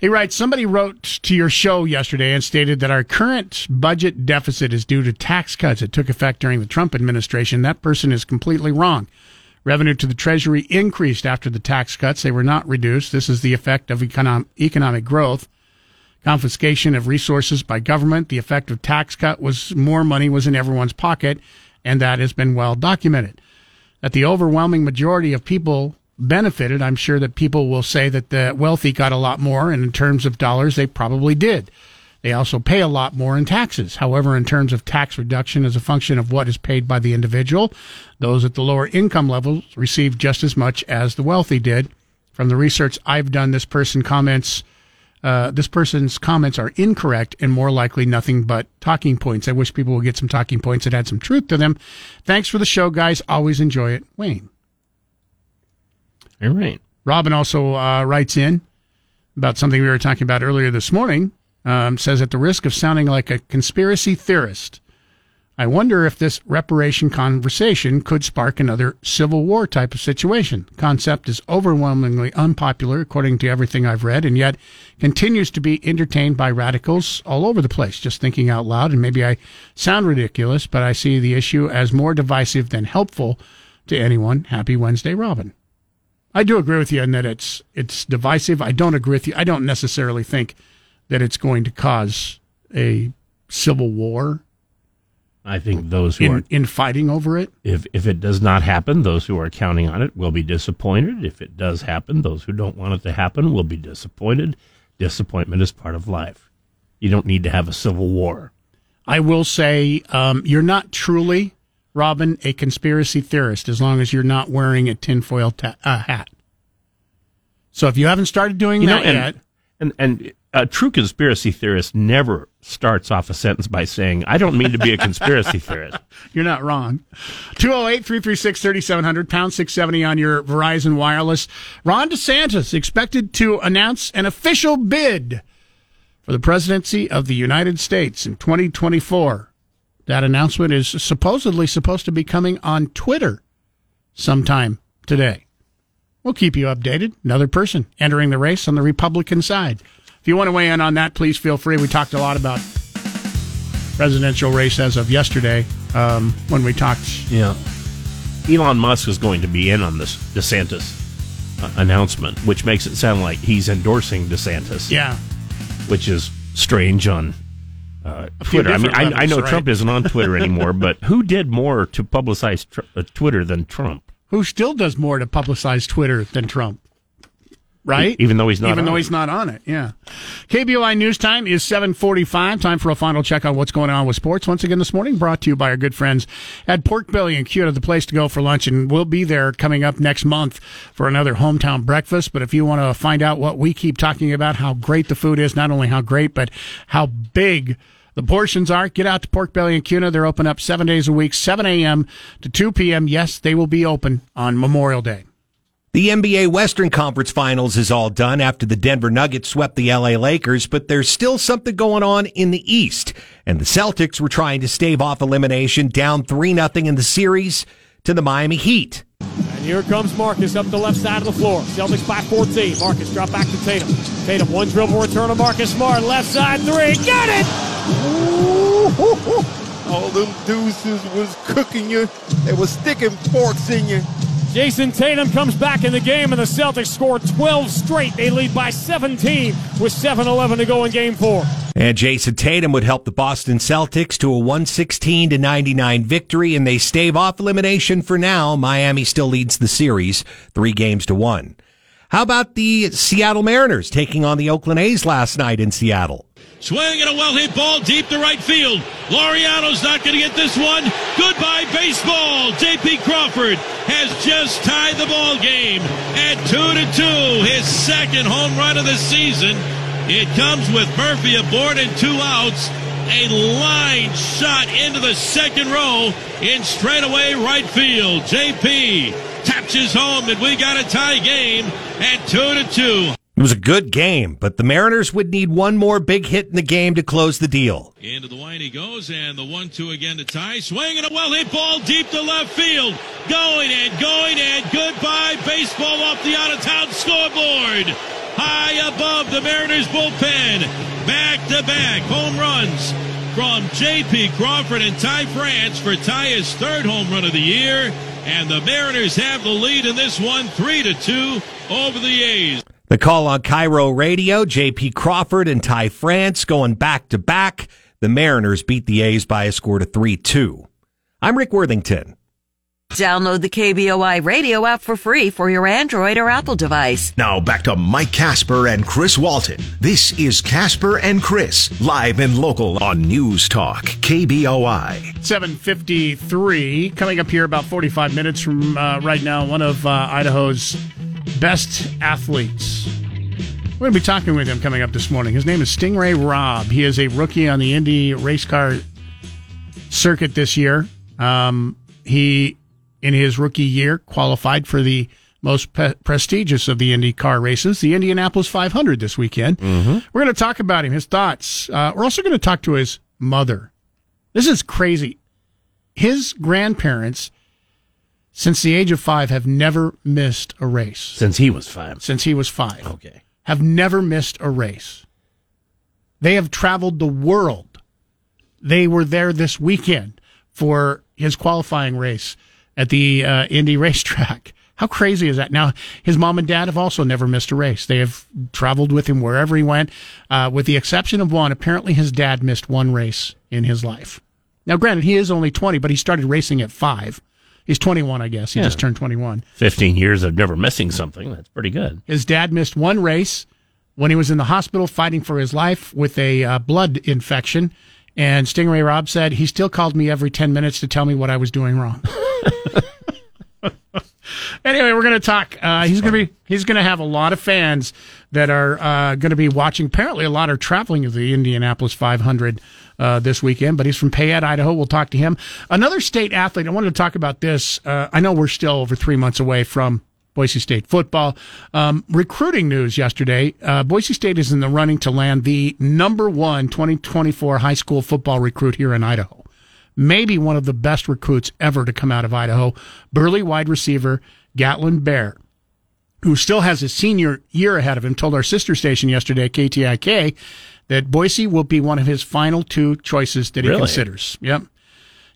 He writes Somebody wrote to your show yesterday and stated that our current budget deficit is due to tax cuts that took effect during the Trump administration. That person is completely wrong. Revenue to the Treasury increased after the tax cuts. They were not reduced. This is the effect of economic, economic growth. Confiscation of resources by government. The effect of tax cut was more money was in everyone's pocket, and that has been well documented. That the overwhelming majority of people benefited. I'm sure that people will say that the wealthy got a lot more, and in terms of dollars, they probably did. They also pay a lot more in taxes. However, in terms of tax reduction as a function of what is paid by the individual, those at the lower income levels receive just as much as the wealthy did. From the research I've done, this person comments, uh, this person's comments are incorrect and more likely nothing but talking points. I wish people would get some talking points that had some truth to them. Thanks for the show, guys. Always enjoy it. Wayne. All right. Robin also uh, writes in about something we were talking about earlier this morning. Um, says, at the risk of sounding like a conspiracy theorist, I wonder if this reparation conversation could spark another Civil War type of situation. Concept is overwhelmingly unpopular, according to everything I've read, and yet continues to be entertained by radicals all over the place. Just thinking out loud, and maybe I sound ridiculous, but I see the issue as more divisive than helpful to anyone. Happy Wednesday, Robin. I do agree with you in that it's it's divisive. I don't agree with you. I don't necessarily think that it's going to cause a civil war I think those who in, are in fighting over it. if if it does not happen, those who are counting on it will be disappointed. If it does happen, those who don't want it to happen will be disappointed. Disappointment is part of life. You don't need to have a civil war. I will say um, you're not truly, Robin, a conspiracy theorist as long as you're not wearing a tinfoil ta- uh, hat. So if you haven't started doing You know, that and, yet, and and a true conspiracy theorist never starts off a sentence by saying, "I don't mean to be a conspiracy theorist." You're not wrong. 208 336 3700, pound 670 on your Verizon Wireless. Ron DeSantis expected to announce an official bid for the presidency of the United States in 2024. That announcement is supposedly supposed to be coming on Twitter sometime today. We'll keep you updated. Another person entering the race on the Republican side. If you want to weigh in on that, please feel free. We talked a lot about presidential race as of yesterday um, when we talked. Yeah. Elon Musk is going to be in on this DeSantis uh, announcement, which makes it sound like he's endorsing DeSantis. Yeah. Which is strange on uh, Twitter. I mean, I, I know levels, Trump isn't on Twitter anymore, but who did more to publicize tr- uh, Twitter than Trump? Who still does more to publicize Twitter than Trump? Right? Even though he's not Even though it. he's not on it, yeah. KBOI News Time is 745. Time for a final check on what's going on with sports. Once again this morning, brought to you by our good friends at Pork Belly and Kuna, the place to go for lunch. And we'll be there coming up next month for another hometown breakfast. But if you want to find out what we keep talking about, how great the food is, not only how great, but how big the portions are. Get out to Pork Belly and Kuna. They're open up seven days a week, 7 a.m. to 2 p.m. Yes, they will be open on Memorial Day. The NBA Western Conference Finals is all done after the Denver Nuggets swept the LA Lakers, but there's still something going on in the East. And the Celtics were trying to stave off elimination down 3 0 in the series to the Miami Heat. And here comes Marcus up the left side of the floor. Celtics by 14. Marcus drop back to Tatum. Tatum, one dribble return to Marcus Smart. Left side three. Got it! All them deuces was cooking you. They was sticking forks in you. Jayson Tatum comes back in the game, and the Celtics score 12 straight. They lead by 17 with 7 11 to go in game four. And Jayson Tatum would help the Boston Celtics to a 116 to 99 victory, and they stave off elimination for now. Miami still leads the series, three games to one. How about the Seattle Mariners taking on the Oakland A's last night in Seattle? Swing and a well hit ball deep to right field. Laureano's not going to get this one. Goodbye, baseball. J.P. Crawford has just tied the ball game at 2 to 2. His second home run of the season. It comes with Murphy aboard and two outs. A line shot into the second row in straightaway right field. JP touches home, and we got a tie game at 2 to 2. It was a good game, but the Mariners would need one more big hit in the game to close the deal. Into the line he goes, and the one-two again to tie. Swing and a well-hit ball deep to left field. Going and going and goodbye. Baseball off the out-of-town scoreboard. High above the Mariners bullpen. Back-to-back home runs from J.P. Crawford and Ty France for Ty's third home run of the year. And the Mariners have the lead in this one, three to two over the A's. The call on KIRO Radio, JP Crawford and Ty France going back to back. The Mariners beat the A's by a score to 3 2. I'm Rick Worthington. Download the KBOI radio app for free for your Android or Apple device. Now back to Mike Kasper and Chris Walton. This is Kasper and Chris, live and local on News Talk, KBOI. 753 coming up here about 45 minutes from uh, right now one of uh, idaho's best athletes we're going to be talking with him coming up this morning his name is stingray Rob. he is a rookie on the indy race car circuit this year um, he in his rookie year qualified for the most pe- prestigious of the Indy car races, the Indianapolis 500 this weekend. We're going to talk about him, his thoughts. Uh, we're also going to talk to his mother. This is crazy. His grandparents, since the age of five, have never missed a race. Since he was five. Since he was five. Okay. Have never missed a race. They have traveled the world. They were there this weekend for his qualifying race at the uh, Indy racetrack. How crazy is that? Now, his mom and dad have also never missed a race. They have traveled with him wherever he went, uh, with the exception of one. Apparently, his dad missed one race in his life. Now, granted, he is only 20, but he started racing at five. He's 21, I guess. He Yeah. just turned 21. 15 years of never missing something. That's pretty good. His dad missed one race. when he was in the hospital fighting for his life with a uh, blood infection. And Stingray Rob said he still called me every 10 minutes to tell me what I was doing wrong. anyway, we're going to talk. Uh, he's going to be he's going to have a lot of fans that are uh, going to be watching. Apparently, a lot are traveling to the Indianapolis 500 uh, this weekend. But he's from Payette, Idaho. We'll talk to him. Another state athlete. I wanted to talk about this. Uh, I know we're still over three months away from Boise State football. Um, recruiting news yesterday. Uh, Boise State is in the running to land the number one 2024 high school football recruit here in Idaho. Maybe one of the best recruits ever to come out of Idaho. Burley wide receiver Gatlin Bair, who still has his senior year ahead of him, told our sister station yesterday, KTIK, that Boise will be one of his final two choices that he Really? considers. Yep.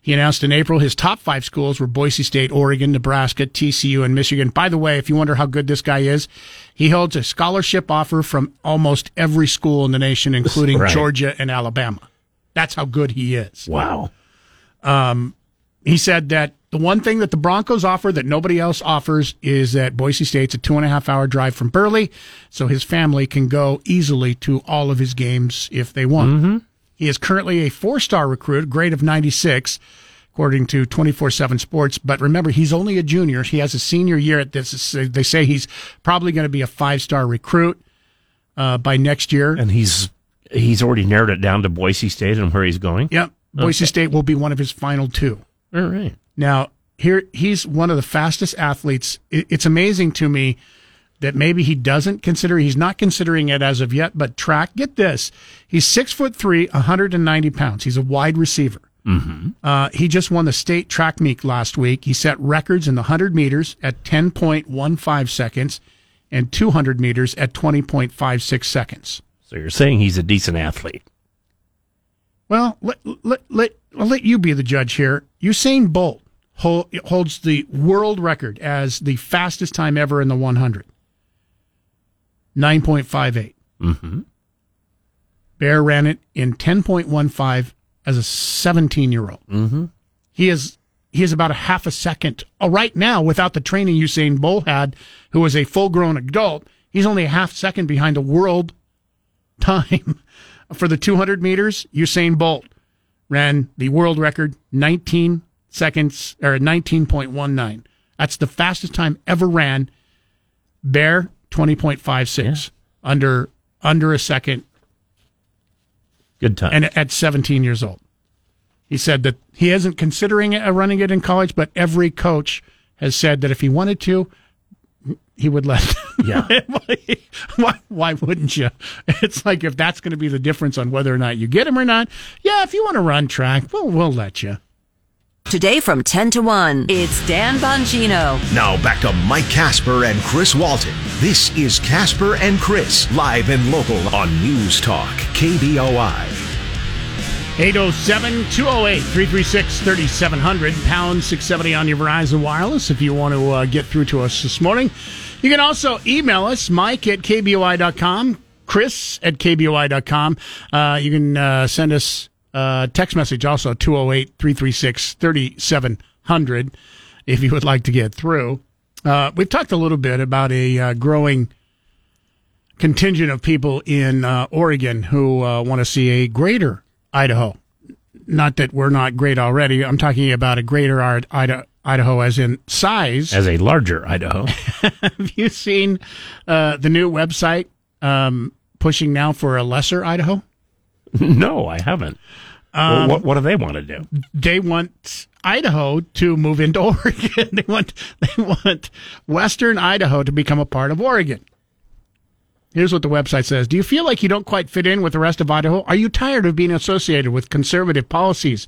He announced in April his top five schools were Boise State, Oregon, Nebraska, TCU, and Michigan. By the way, if you wonder how good this guy is, he holds a scholarship offer from almost every school in the nation, including Right. Georgia and Alabama. That's how good he is. Wow. Um, he said that the one thing that the Broncos offer that nobody else offers is that Boise State's a two and a half hour drive from Burley, so his family can go easily to all of his games if they want. He is currently a four star recruit, grade of 96, according to 24 7 Sports. But remember, he's only a junior. He has a senior year at this. They say he's probably going to be a five star recruit uh, by next year. And he's he's already narrowed it down to Boise State and where he's going. Yep. Boise Okay. State will be one of his final two. All right. Now, here he's one of the fastest athletes. It's amazing to me that maybe he doesn't consider he's not considering it as of yet, but track, get this. He's six foot three, 190 pounds. He's a wide receiver. Mm-hmm. Uh, he just won the state track meet last week. He set records in the 100 meters at 10.15 seconds and 200 meters at 20.56 seconds. So you're saying he's a decent athlete. Well, let, let, let, I'll let you be the judge here. Usain Bolt hol- holds the world record as the fastest time ever in the 100. 9.58. Mm-hmm. Bair ran it in 10.15 as a 17 year old. Mm-hmm. He is he is about a half a second. Oh, right now, without the training Usain Bolt had, who was a full grown adult, he's only a half second behind the world time for the 200 meters. Usain Bolt ran the world record 19 seconds or 19.19. That's the fastest time ever ran. Bair 20.56 under under a second Good time. and at 17 years old. He said that he isn't considering uh, running it in college, but every coach has said that if he wanted to, he would let. Yeah. why, why wouldn't you? It's like if that's going to be the difference on whether or not you get him or not. Yeah, if you want to run track, well, we'll let you. Today from 10 to 1, it's Dan Bongino. Now back to Mike Kasper and Chris Walton. This is Kasper and Chris, live and local on News Talk, KBOI. 807 208 336 3700, pound 670 on your Verizon Wireless if you want to uh, get through to us this morning. You can also email us, mike at kboi.com, chris at kboi.com. Uh, you can uh, send us a text message also, 208 336 3700, if you would like to get through. Uh, we've talked a little bit about a uh, growing contingent of people in uh, Oregon who uh, want to see a greater Idaho. Not that we're not great already. I'm talking about a greater Ar- Ida- Idaho as in size. As a larger Idaho. Have you seen uh, the new website um, pushing now for a lesser Idaho? no, I haven't. Well, Um, what, what do they want to do? They want Idaho to move into Oregon. they want they want Western Idaho to become a part of Oregon. Here's what the website says. Do you feel like you don't quite fit in with the rest of Idaho? Are you tired of being associated with conservative policies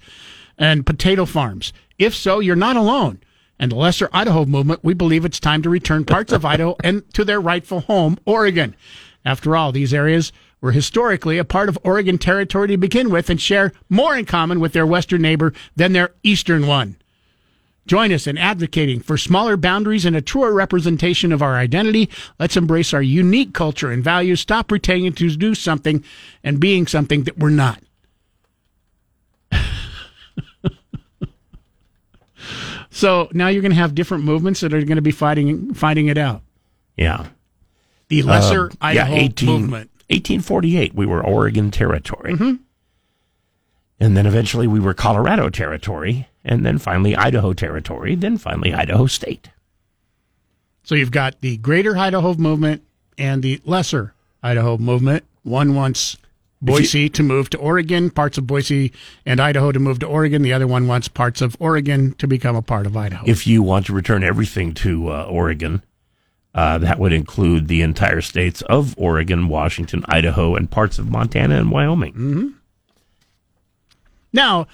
and potato farms? If so, you're not alone. And the Lesser Idaho movement, we believe it's time to return parts of Idaho and to their rightful home, Oregon. After all, these areas were historically a part of Oregon territory to begin with and share more in common with their western neighbor than their eastern one. Join us in advocating for smaller boundaries and a truer representation of our identity. Let's embrace our unique culture and values. Stop pretending to do something and being something that we're not. so now you're going to have different movements that are going to be fighting fighting it out. Yeah. The lesser Um, Idaho yeah, 18, movement. 1848, we were Oregon Territory. Mm-hmm. And then eventually we were Colorado Territory. And then finally Idaho Territory. Then finally Idaho State. So you've got the greater Idaho movement and the lesser Idaho movement. One wants Boise to move to Oregon, parts of Boise and Idaho to move to Oregon. The other one wants parts of Oregon to become a part of Idaho. If you want to return everything to uh, Oregon, uh, that would include the entire states of Oregon, Washington, Idaho, and parts of Montana and Wyoming. Mm-hmm. Now,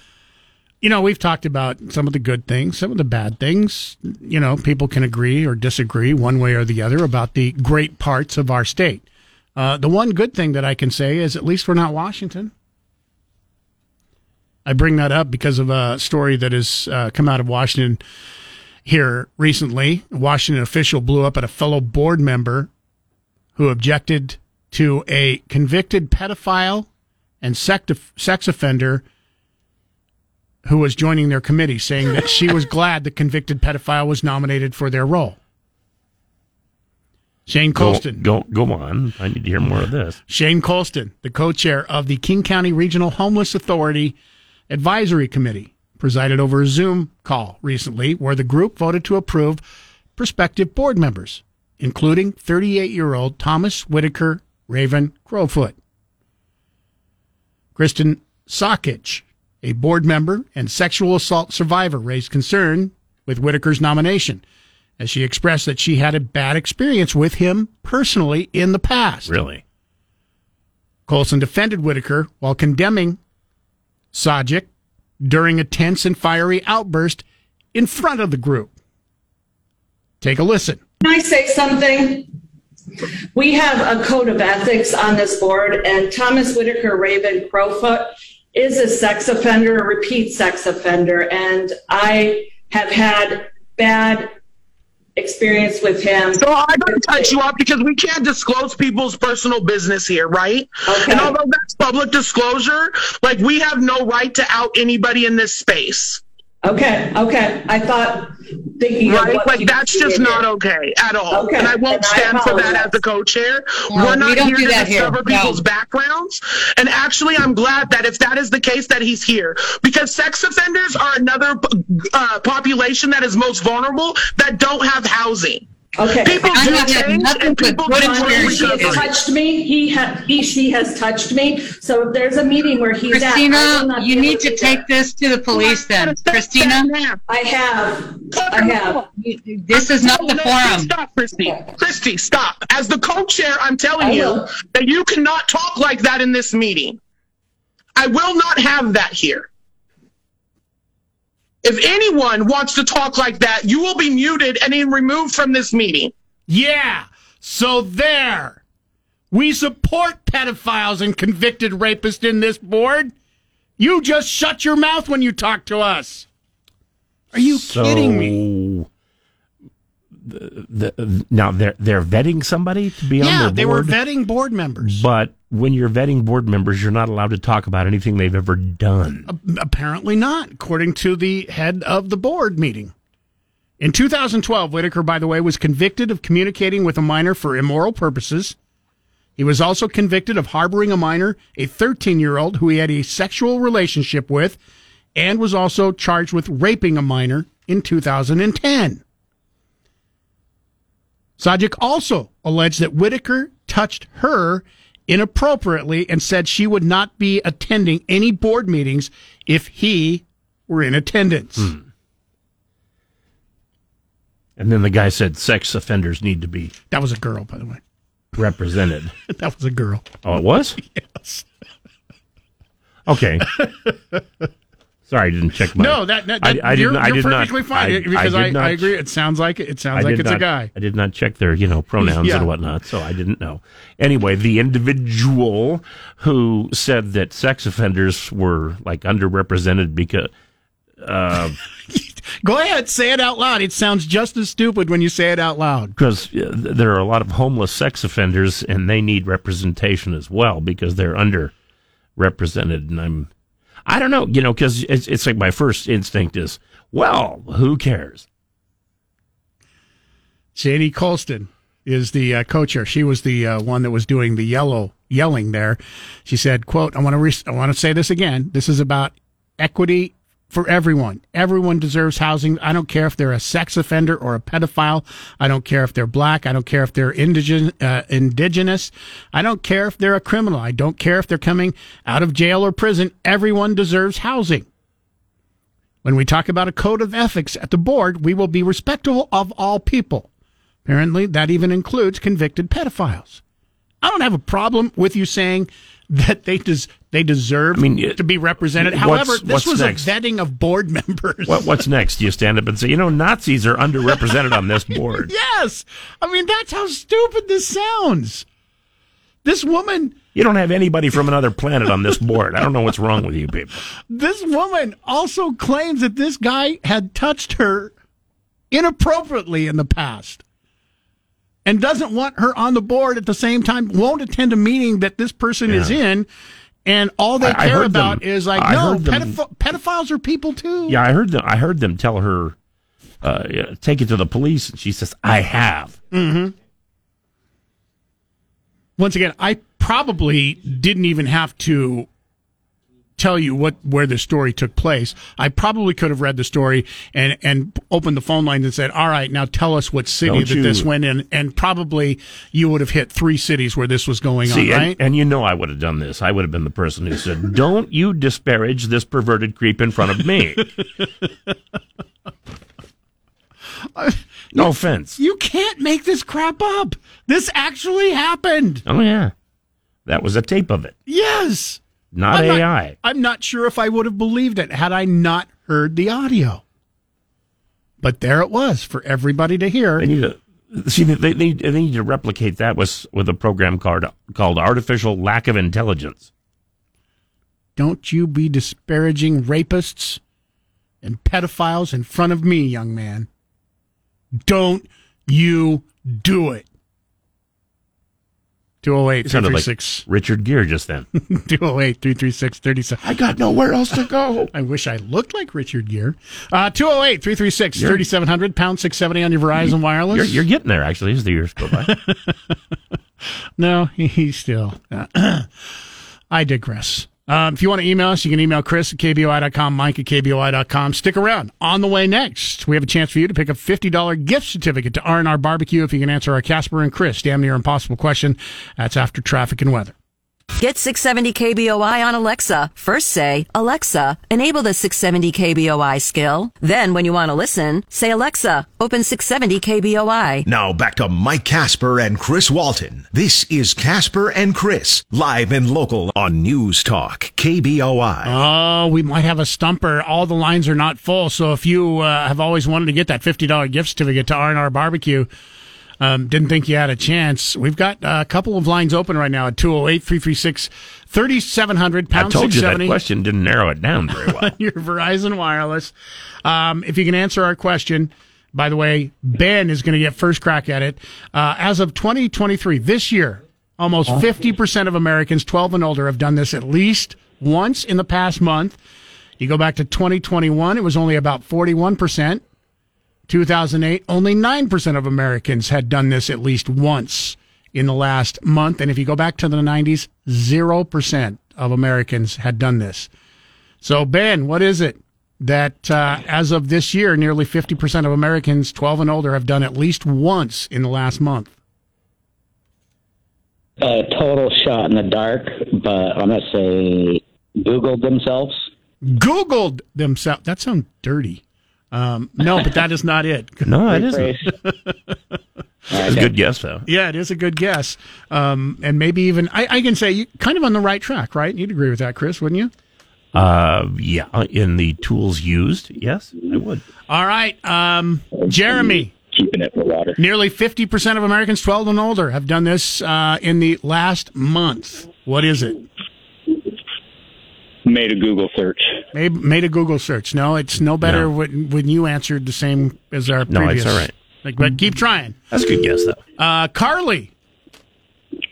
you know, we've talked about some of the good things, some of the bad things. You know, people can agree or disagree one way or the other about the great parts of our state. Uh, the one good thing that I can say is at least we're not Washington. I bring that up because of a story that has uh, come out of Washington here recently. A Washington official blew up at a fellow board member who objected to a convicted pedophile and sex offender who was joining their committee, saying that she was glad the convicted pedophile was nominated for their role. Shane Go, Colston. go, go on. I need to hear more of this. Shane Colston, the co-chair of the King County Regional Homeless Authority Advisory Committee, presided over a Zoom call recently where the group voted to approve prospective board members, including 38-year-old Thomas Whitaker Raven Crowfoot. Kristen Sockich, a board member and sexual assault survivor, raised concern with Whitaker's nomination as she expressed that she had a bad experience with him personally in the past. Really? Colson defended Whitaker while condemning Sajik during a tense and fiery outburst in front of the group. Take a listen. Can I say something? We have a code of ethics on this board, and Thomas Whitaker Raven Crowfoot is a sex offender, a repeat sex offender, and I have had bad experience with him. So I don't touch you up because we can't disclose people's personal business here, right? Okay. And although that's public disclosure, like we have no right to out anybody in this space. Okay, okay. I thought thinking of Right? what Like that's just not here. okay at all. Okay, And I won't and I stand for that as the co-chair. No, We're not don't here do to that here. discover No. people's backgrounds. And actually, I'm glad that if that is the case, that he's here because sex offenders are another uh, population that is most vulnerable that don't have housing. Okay. People I do have had change nothing and but people good do experience. He has touched me. He ha- he she has touched me. So if there's a meeting where he's at, I will Christina, not you be need able to take there. this to the police then. Christina? I have. I have. This is not the No, forum. Stop, Christy. Christy, stop. As the co-chair, I'm telling I you will. that you cannot talk like that in this meeting. I will not have that here. If anyone wants to talk like that, you will be muted and then removed from this meeting. Yeah. So there. We support pedophiles and convicted rapists in this board. You just shut your mouth when you talk to us. Are you kidding me? The, now they're they're vetting somebody to be on Yeah, their they were vetting board members. but when you're vetting board members, you're not allowed to talk about anything they've ever done. Apparently not, according to the head of the board meeting. In 2012, Whitaker, by the way, was convicted of communicating with a minor for immoral purposes. He was also convicted of harboring a minor, a 13 year old who he had a sexual relationship with, and was also charged with raping a minor in 2010. Sajik also alleged that Whitaker touched her inappropriately and said she would not be attending any board meetings if he were in attendance. Hmm. And then the guy said sex offenders need to be That was a girl, by the way. represented. that was a girl. Oh, it was? Yes. Okay. Sorry, I didn't check my. no, that, that, that- I you're, didn't. You're did perfectly not, fine I, because I, I, not, I agree. It sounds like it sounds like it's not- a guy. I did not check their, you know, pronouns Yeah. and whatnot, so I didn't know. Anyway, the individual who said that sex offenders were like underrepresented because. Uh, Go ahead, say it out loud. It sounds just as stupid when you say it out loud. because there are a lot of homeless sex offenders and they need representation as well because they're underrepresented and i'm i don't know you know because it's, it's like my first instinct is well who cares Shady Colston is the uh, coach here. She was the uh, one that was doing the yellow yelling there. She said, "quote I want to re- I want to say this again. This is about equity for everyone. Everyone deserves housing. I don't care if they're a sex offender or a pedophile. I don't care if they're black. I don't care if they're indigen- uh, indigenous. I don't care if they're a criminal. I don't care if they're coming out of jail or prison. Everyone deserves housing." When we talk about a code of ethics at the board, we will be respectful of all people. Apparently, that even includes convicted pedophiles. I don't have a problem with you saying that they des- they deserve to be represented. what's- However, this was next? a vetting of board members. What, what's next? You stand up and say, you know, Nazis are underrepresented on this board. yes, I mean that's how stupid this sounds. This woman, You don't have anybody from another planet on this board. I don't know what's wrong with you people. this woman also claims that this guy had touched her inappropriately in the past. And doesn't want her on the board at the same time, won't attend a meeting that this person is in, and all they I- I care heard about them- is like, I no, pedoph- pedophiles are people too. Yeah, I heard them. I heard them tell her, uh, yeah, take it to the police, and she says, "I have." hmm Once again, I probably didn't even have to tell you what where the story took place. I probably could have read the story and and opened the phone lines and said, "All right, now tell us what city Don't that you- this went in." And probably you would have hit three cities where this was going See, on, and, right? and you know I would have done this. I would have been the person who said, "Don't you disparage this perverted creep in front of me." no offense. You can't make this crap up. This actually happened. Oh yeah, that was a tape of it, Yes. Not I'm AI. I'm not sure if I would have believed it had I not heard the audio. But there it was for everybody to hear. They need to see. They, they they need to replicate that with with a program called called artificial lack of intelligence. Don't you be disparaging rapists and pedophiles in front of me, young man. Don't you do it. 208 It sounded like Richard Gere just then. 208 336 37. I got nowhere else to go. I wish I looked like Richard Gere. Uh, 208 336 3700, pound 670 on your Verizon Wireless. You're, you're getting there actually as the years go by. No, he- he's still. I digress. Um, if you want to email us, you can email Chris at KBOI.com, Mike at KBOI.com. Stick around. On the way next, we have a chance for you to pick a $50 gift certificate to R&R Barbecue if you can answer our Kasper and Chris damn near impossible question. That's after traffic and weather. Get 670 KBOI on Alexa. First say, Alexa, enable the 670 KBOI skill. Then, when you want to listen, say, Alexa, open 670 KBOI. Now back to Mike Kasper and Chris Walton. This is Kasper and Chris, live and local on News Talk, KBOI. Oh, we might have a stumper. All the lines are not full. So if you uh, have always wanted to get that $50 gift certificate to R&R Barbecue, um, didn't think you had a chance. We've got uh, a couple of lines open right now at 208 336 3700 I told you that question didn't narrow it down very well. on your Verizon Wireless. Um, if you can answer our question, by the way, Ben is going to get first crack at it. Uh, as of 2023, this year, almost 50% of Americans 12 and older have done this at least once in the past month. You go back to 2021, it was only about 41%. 2008, only 9% of Americans had done this at least once in the last month. And if you go back to the 90s, 0% of Americans had done this. So, Ben, what is it that uh, as of this year, nearly 50% of Americans 12 and older have done at least once in the last month? a total shot in the dark, but I'm going to say Googled themselves. Googled themselves. That sounds dirty. Um, no, but that is not it. No, it isn't. It's a good guess, though. Yeah, it is a good guess. Um, and maybe even, I, I can say, you kind of on the right track, right? You'd agree with that, Chris, wouldn't you? Uh, yeah, in the tools used, yes, I would. All right. Um, Jeremy. Keeping it for water. Nearly 50% of Americans 12 and older have done this uh, in the last month. What is it? Made a Google search. Made, made a Google search. No, it's no better No. when, when you answered the same as our No, it's all right. Like, but keep trying. That's a good guess, though. Uh, Carly.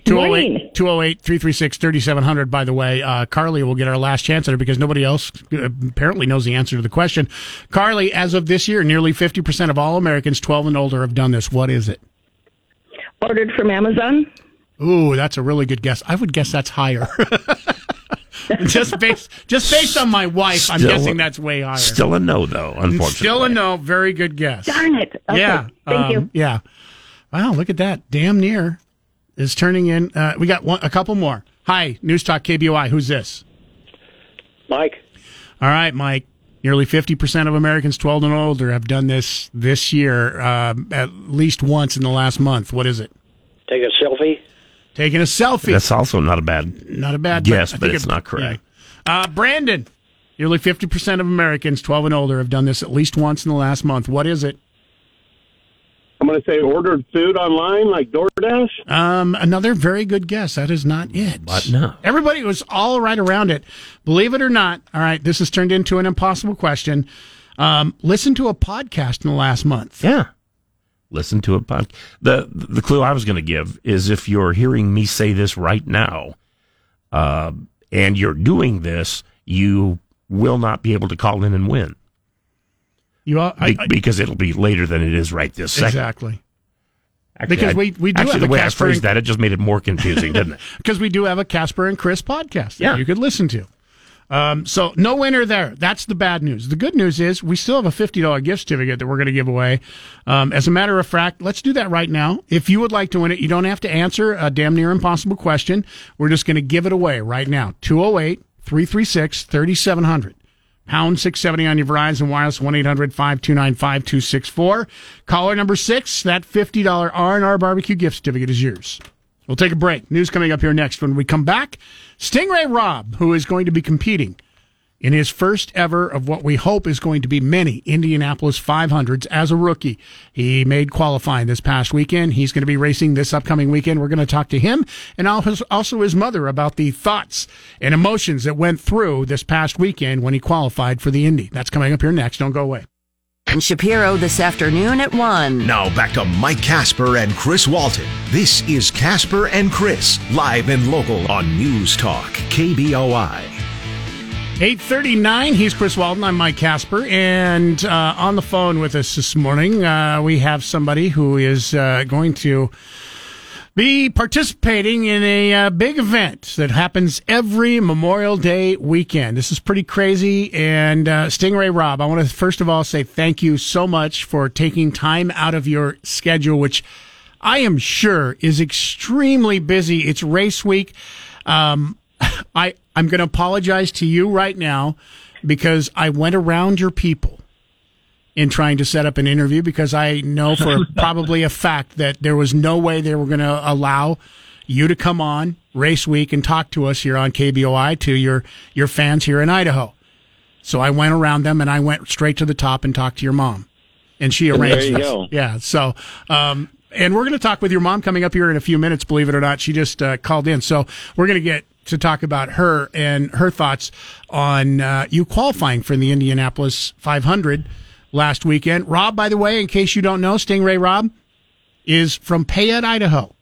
208 208 336 3700. By the way, uh, Carly will get our last chance at it because nobody else uh, apparently knows the answer to the question. Carly, as of this year, nearly 50% of all Americans 12 and older have done this. What is it? Ordered from Amazon. Ooh, that's a really good guess. I would guess that's higher. just based just based on my wife, I'm guessing that's way higher. Still a no, though, unfortunately. Still a no. Very good guess. Darn it. Okay. Yeah. Thank um, you. Yeah. Wow, look at that. Damn near is turning in. Uh, we got one, a couple more. Hi, News Talk KBOI. Who's this? Mike. All right, Mike. Nearly 50% of Americans 12 and older have done this this year um, at least once in the last month. What is it? Take a selfie. Taking a selfie. That's also not a bad Not a bad guess, I but it's it- not correct. yeah. Uh, Brandon, nearly 50% of Americans 12 and older have done this at least once in the last month. What is it? I'm going to say ordered food online like DoorDash. Um, another very good guess. That is not it. But no. Everybody was all right around it. Believe it or not. All right, this has turned into an impossible question. Um, listen to a podcast in the last month. Yeah. Listen to a podcast. The, the clue I was going to give is if you're hearing me say this right now, uh, and you're doing this, you will not be able to call in and win. You all, I, Be- because it'll be later than it is right this second. exactly. Actually, Because I- we- we do actually have the way I Kasper phrased and- that, it just made it more confusing, didn't it? Because we do have a Kasper and Chris podcast that Yeah. you could listen to. Um, so no winner there. That's the bad news. The good news is we still have a fifty dollar gift certificate that we're going to give away. Um, as a matter of fact, let's do that right now. If you would like to win it, you don't have to answer a damn near impossible question. We're just going to give it away right now. 208 336 3700. Pound 670 on your Verizon Wireless 1-800-529-5264. Caller number six, that $50 R&R barbecue gift certificate is yours. We'll take a break. News coming up here next. When we come back, Stingray Rob, who is going to be competing in his first ever of what we hope is going to be many Indianapolis 500s as a rookie. He made qualifying this past weekend. He's going to be racing this upcoming weekend. We're going to talk to him and also his mother about the thoughts and emotions that went through this past weekend when he qualified for the Indy. That's coming up here next. Don't go away. And Shapiro this afternoon at 1. Now back to Mike Kasper and Chris Walton. This is Kasper and Chris, live and local on News Talk, KBOI. 839, he's Chris Walton. I'm Mike Kasper. And uh, on the phone with us this morning, uh, we have somebody who is uh, going to be participating in a uh, big event that happens every Memorial Day weekend. This is pretty crazy. And uh, Stingray Rob, I want to first of all say thank you so much for taking time out of your schedule, which I am sure is extremely busy. It's race week. Um, I I'm going to apologize to you right now because I went around your people in trying to set up an interview because I know for probably a fact that there was no way they were going to allow you to come on race week and talk to us here on KBOI to your your fans here in Idaho. So I went around them and I went straight to the top and talked to your mom, and she And there arranged. you this. go. Yeah. So, um, and we're going to talk with your mom coming up here in a few minutes. Believe it or not, she just uh, called in. So we're going to get to talk about her and her thoughts on uh, you qualifying for the Indianapolis 500 last weekend. Rob, by the way, in case you don't know, Stingray Rob is from Payette, Idaho.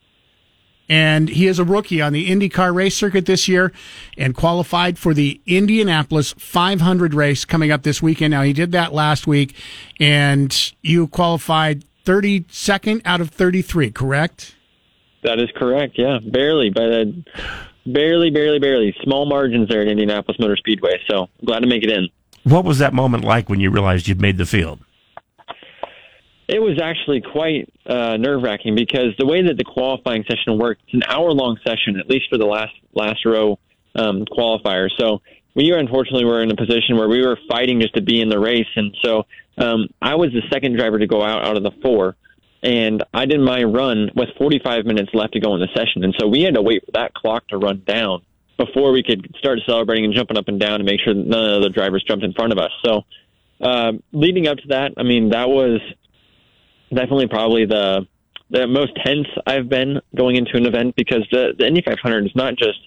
And he is a rookie on the IndyCar race circuit this year and qualified for the Indianapolis 500 race coming up this weekend. Now, he did that last week, and you qualified 32nd out of 33, correct? That is correct. Yeah, barely, by the uh, barely, barely, barely small margins there at Indianapolis Motor Speedway. So glad to make it in. What was that moment like when you realized you'd made the field? It was actually quite uh, nerve wracking because the way that the qualifying session worked, it's an hour long session, at least for the last last row um, qualifier. So we unfortunately were in a position where we were fighting just to be in the race, and so um, I was the second driver to go out out of the four, and I did my run with 45 minutes left to go in the session, and so we had to wait for that clock to run down before we could start celebrating and jumping up and down to make sure that none of the other drivers jumped in front of us. So uh, leading up to that, I mean, that was definitely probably the the most tense I've been going into an event because the the Indy 500 is not just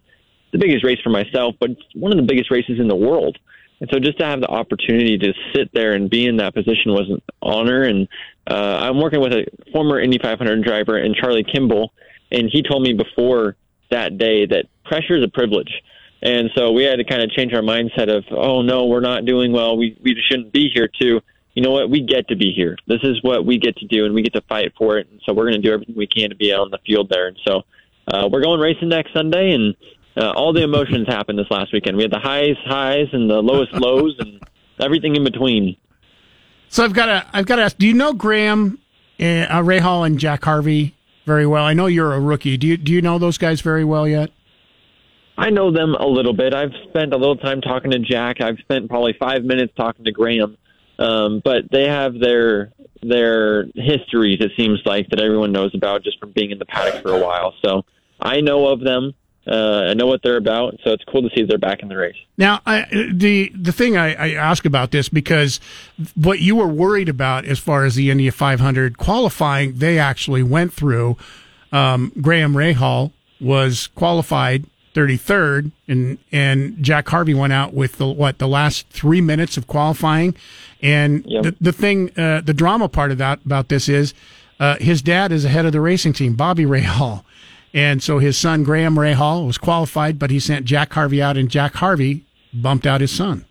the biggest race for myself, but one of the biggest races in the world. And so just to have the opportunity to sit there and be in that position was an honor. And uh, I'm working with a former Indy 500 driver and Charlie Kimball, and he told me before that day that pressure is a privilege. And so we had to kind of change our mindset of, oh no, we're not doing well. We we shouldn't be here. To you know what, we get to be here. This is what we get to do, and we get to fight for it. And so we're going to do everything we can to be out on the field there. And so uh, we're going racing next Sunday, and uh, all the emotions happened this last weekend. We had the highest highs, and the lowest lows, and everything in between. So I've got to I've got to ask. Do you know Graham, uh, Rahal, and Jack Harvey very well? I know you're a rookie. Do you do you know those guys very well yet? I know them a little bit. I've spent a little time talking to Jack. I've spent probably five minutes talking to Graham. Um, but they have their their histories. It seems like that everyone knows about just from being in the paddock for a while. So I know of them. Uh, I know what they're about. So it's cool to see they're back in the race. Now, I, the the thing I, I ask about this because what you were worried about as far as the Indy 500 qualifying, they actually went through. Um, Graham Rahal was qualified 33rd, and and Jack Harvey went out with the what the last three minutes of qualifying, and the the thing uh, the drama part of that about this is uh, his dad is the head of the racing team, Bobby Rahal, and so his son Graham Rahal, was qualified, but he sent Jack Harvey out, and Jack Harvey bumped out his son.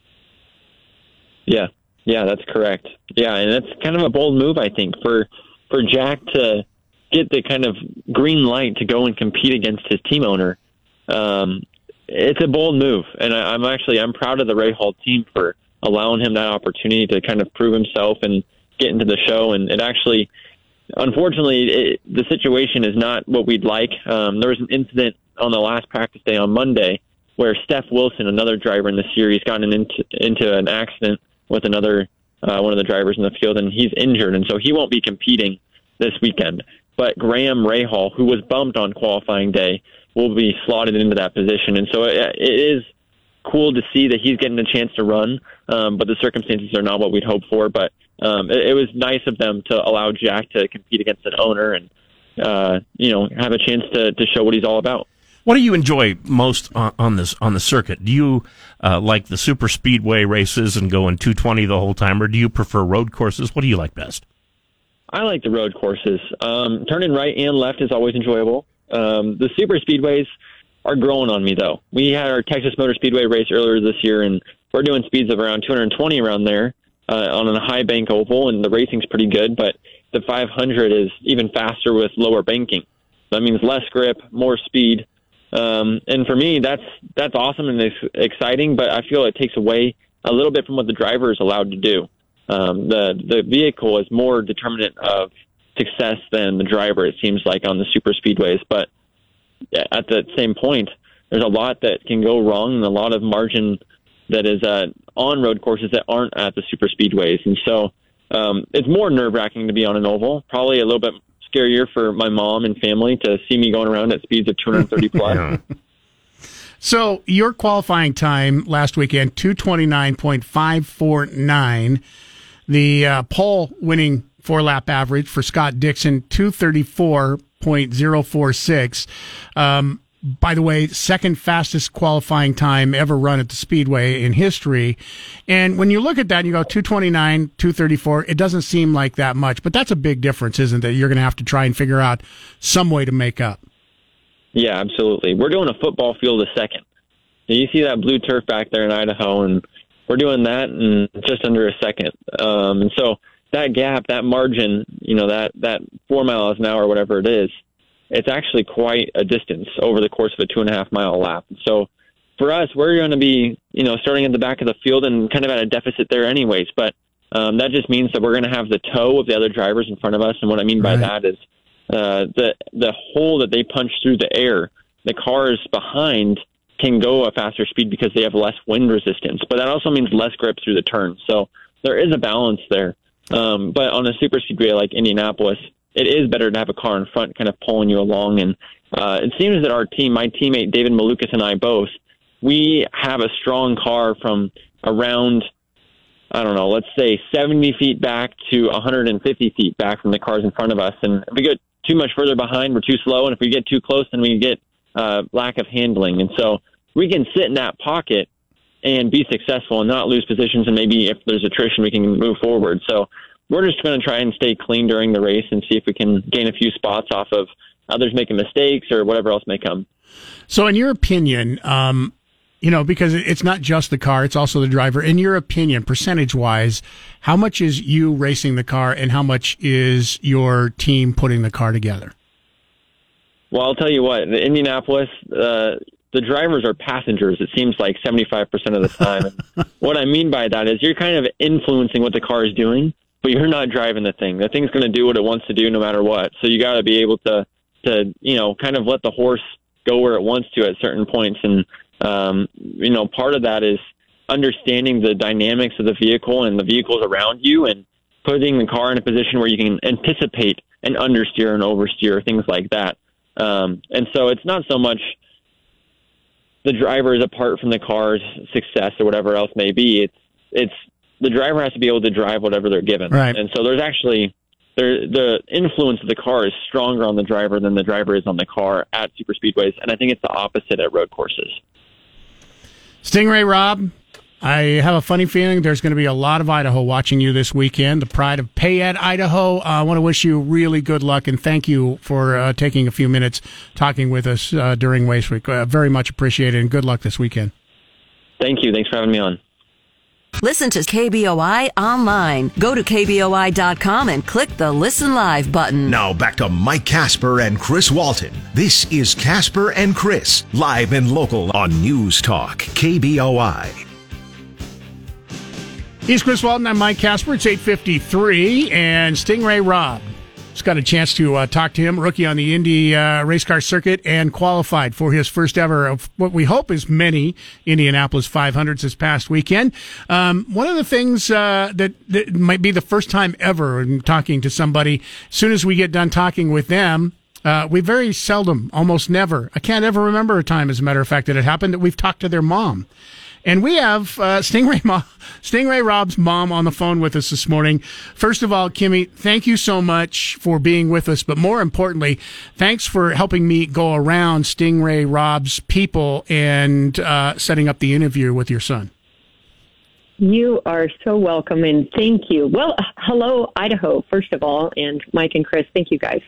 Yeah, yeah, that's correct. Yeah, and that's kind of a bold move, I think, for for Jack to get the kind of green light to go and compete against his team owner. Um, it's a bold move, and I, I'm actually I'm proud of the Rahal team for allowing him that opportunity to kind of prove himself and get into the show. And it actually, unfortunately, it, the situation is not what we'd like. Um, there was an incident on the last practice day on Monday where Steph Wilson, another driver in the series, got into into an accident with another uh, one of the drivers in the field, and he's injured, and so he won't be competing this weekend. But Graham Rahal, who was bumped on qualifying day, will be slotted into that position, and so it, it is cool to see that he's getting a chance to run. Um, but the circumstances are not what we'd hoped for. But um, it, it was nice of them to allow Jack to compete against an owner and uh, you know have a chance to to show what he's all about. What do you enjoy most on, on this on the circuit? Do you uh, like the super speedway races and going 220 the whole time, or do you prefer road courses? What do you like best? I like the road courses. Um, turning right and left is always enjoyable. Um, the super speedways are growing on me though. We had our Texas Motor Speedway race earlier this year, and we're doing speeds of around 220 around there uh, on a high bank oval, and the racing's pretty good. But the 500 is even faster with lower banking. That means less grip, more speed, um, and for me, that's that's awesome and it's exciting. But I feel it takes away a little bit from what the driver is allowed to do. Um, the the vehicle is more determinant of success than the driver. It seems like on the super speedways, but at the same point, there's a lot that can go wrong and a lot of margin that is uh, on road courses that aren't at the super speedways, and so um, it's more nerve wracking to be on an oval. Probably a little bit scarier for my mom and family to see me going around at speeds of 230 plus. So your qualifying time last weekend, 229.549. The uh, pole winning four lap average for Scott Dixon, 234.046. Um, by the way, second fastest qualifying time ever run at the Speedway in history. And when you look at that and you go 229, 234, it doesn't seem like that much, but that's a big difference, isn't it? You're going to have to try and figure out some way to make up. Yeah, absolutely. We're doing a football field a second. You see that blue turf back there in Idaho, and we're doing that in just under a second. Um, and so that gap, that margin, you know, that, that four miles an hour, or whatever it is, it's actually quite a distance over the course of a two and a half mile lap. So for us, we're going to be, you know, starting at the back of the field and kind of at a deficit there anyways. But um, that just means that we're going to have the tow of the other drivers in front of us. And what I mean by that is uh, the the hole that they punch through the air. The cars behind can go a faster speed because they have less wind resistance, but that also means less grip through the turns. So there is a balance there. Um, but on a super speedway like Indianapolis, it is better to have a car in front kind of pulling you along. And uh, it seems that our team, my teammate David Malukas and I both, we have a strong car from around, I don't know, let's say 70 feet back to 150 feet back from the cars in front of us. And if we get too much further behind, we're too slow. And if we get too close, then we get uh, lack of handling. And so we can sit in that pocket and be successful and not lose positions. And maybe if there's attrition, we can move forward. So we're just going to try and stay clean during the race and see if we can gain a few spots off of others making mistakes or whatever else may come. So, in your opinion, um, you know, because it's not just the car, it's also the driver. In your opinion, percentage wise, how much is you racing the car and how much is your team putting the car together? Well, I'll tell you what, in Indianapolis, uh, the drivers are passengers, it seems like 75% of the time. and what I mean by that is you're kind of influencing what the car is doing, but you're not driving the thing. The thing's going to do what it wants to do no matter what. So you got to be able to, to, you know, kind of let the horse go where it wants to at certain points. And, um, you know, part of that is understanding the dynamics of the vehicle and the vehicles around you and putting the car in a position where you can anticipate and understeer and oversteer, things like that. Um, and so it's not so much the driver is apart from the car's success or whatever else may be. It's it's the driver has to be able to drive whatever they're given. Right. And so there's actually there the influence of the car is stronger on the driver than the driver is on the car at super speedways, and I think it's the opposite at road courses. Stingray Rob, I have a funny feeling there's going to be a lot of Idaho watching you this weekend. The pride of Payette, Idaho. Uh, I want to wish you really good luck and thank you for uh, taking a few minutes talking with us uh, during Waste Week. Uh, very much appreciated and good luck this weekend. Thank you. Thanks for having me on. Listen to KBOI online. Go to KBOI.com and click the Listen Live button. Now back to Mike Kasper and Chris Walton. This is Kasper and Chris, live and local on News Talk, KBOI. He's Chris Walton. I'm Mike Kasper. It's 853 and Stingray Rob. Just got a chance to uh, talk to him, rookie on the Indy uh, race car circuit, and qualified for his first ever of what we hope is many Indianapolis 500s this past weekend. Um, one of the things uh, that, that might be the first time ever in talking to somebody, as soon as we get done talking with them, uh, we very seldom, almost never, I can't ever remember a time, as a matter of fact, that it happened that we've talked to their mom. And we have uh, Stingray, Stingray Rob's mom on the phone with us this morning. First of all, Kimmy, thank you so much for being with us. But more importantly, thanks for helping me go around Stingray Rob's people and uh, setting up the interview with your son. You are so welcome and thank you. Well, hello, Idaho, first of all, and Mike and Chris, thank you guys.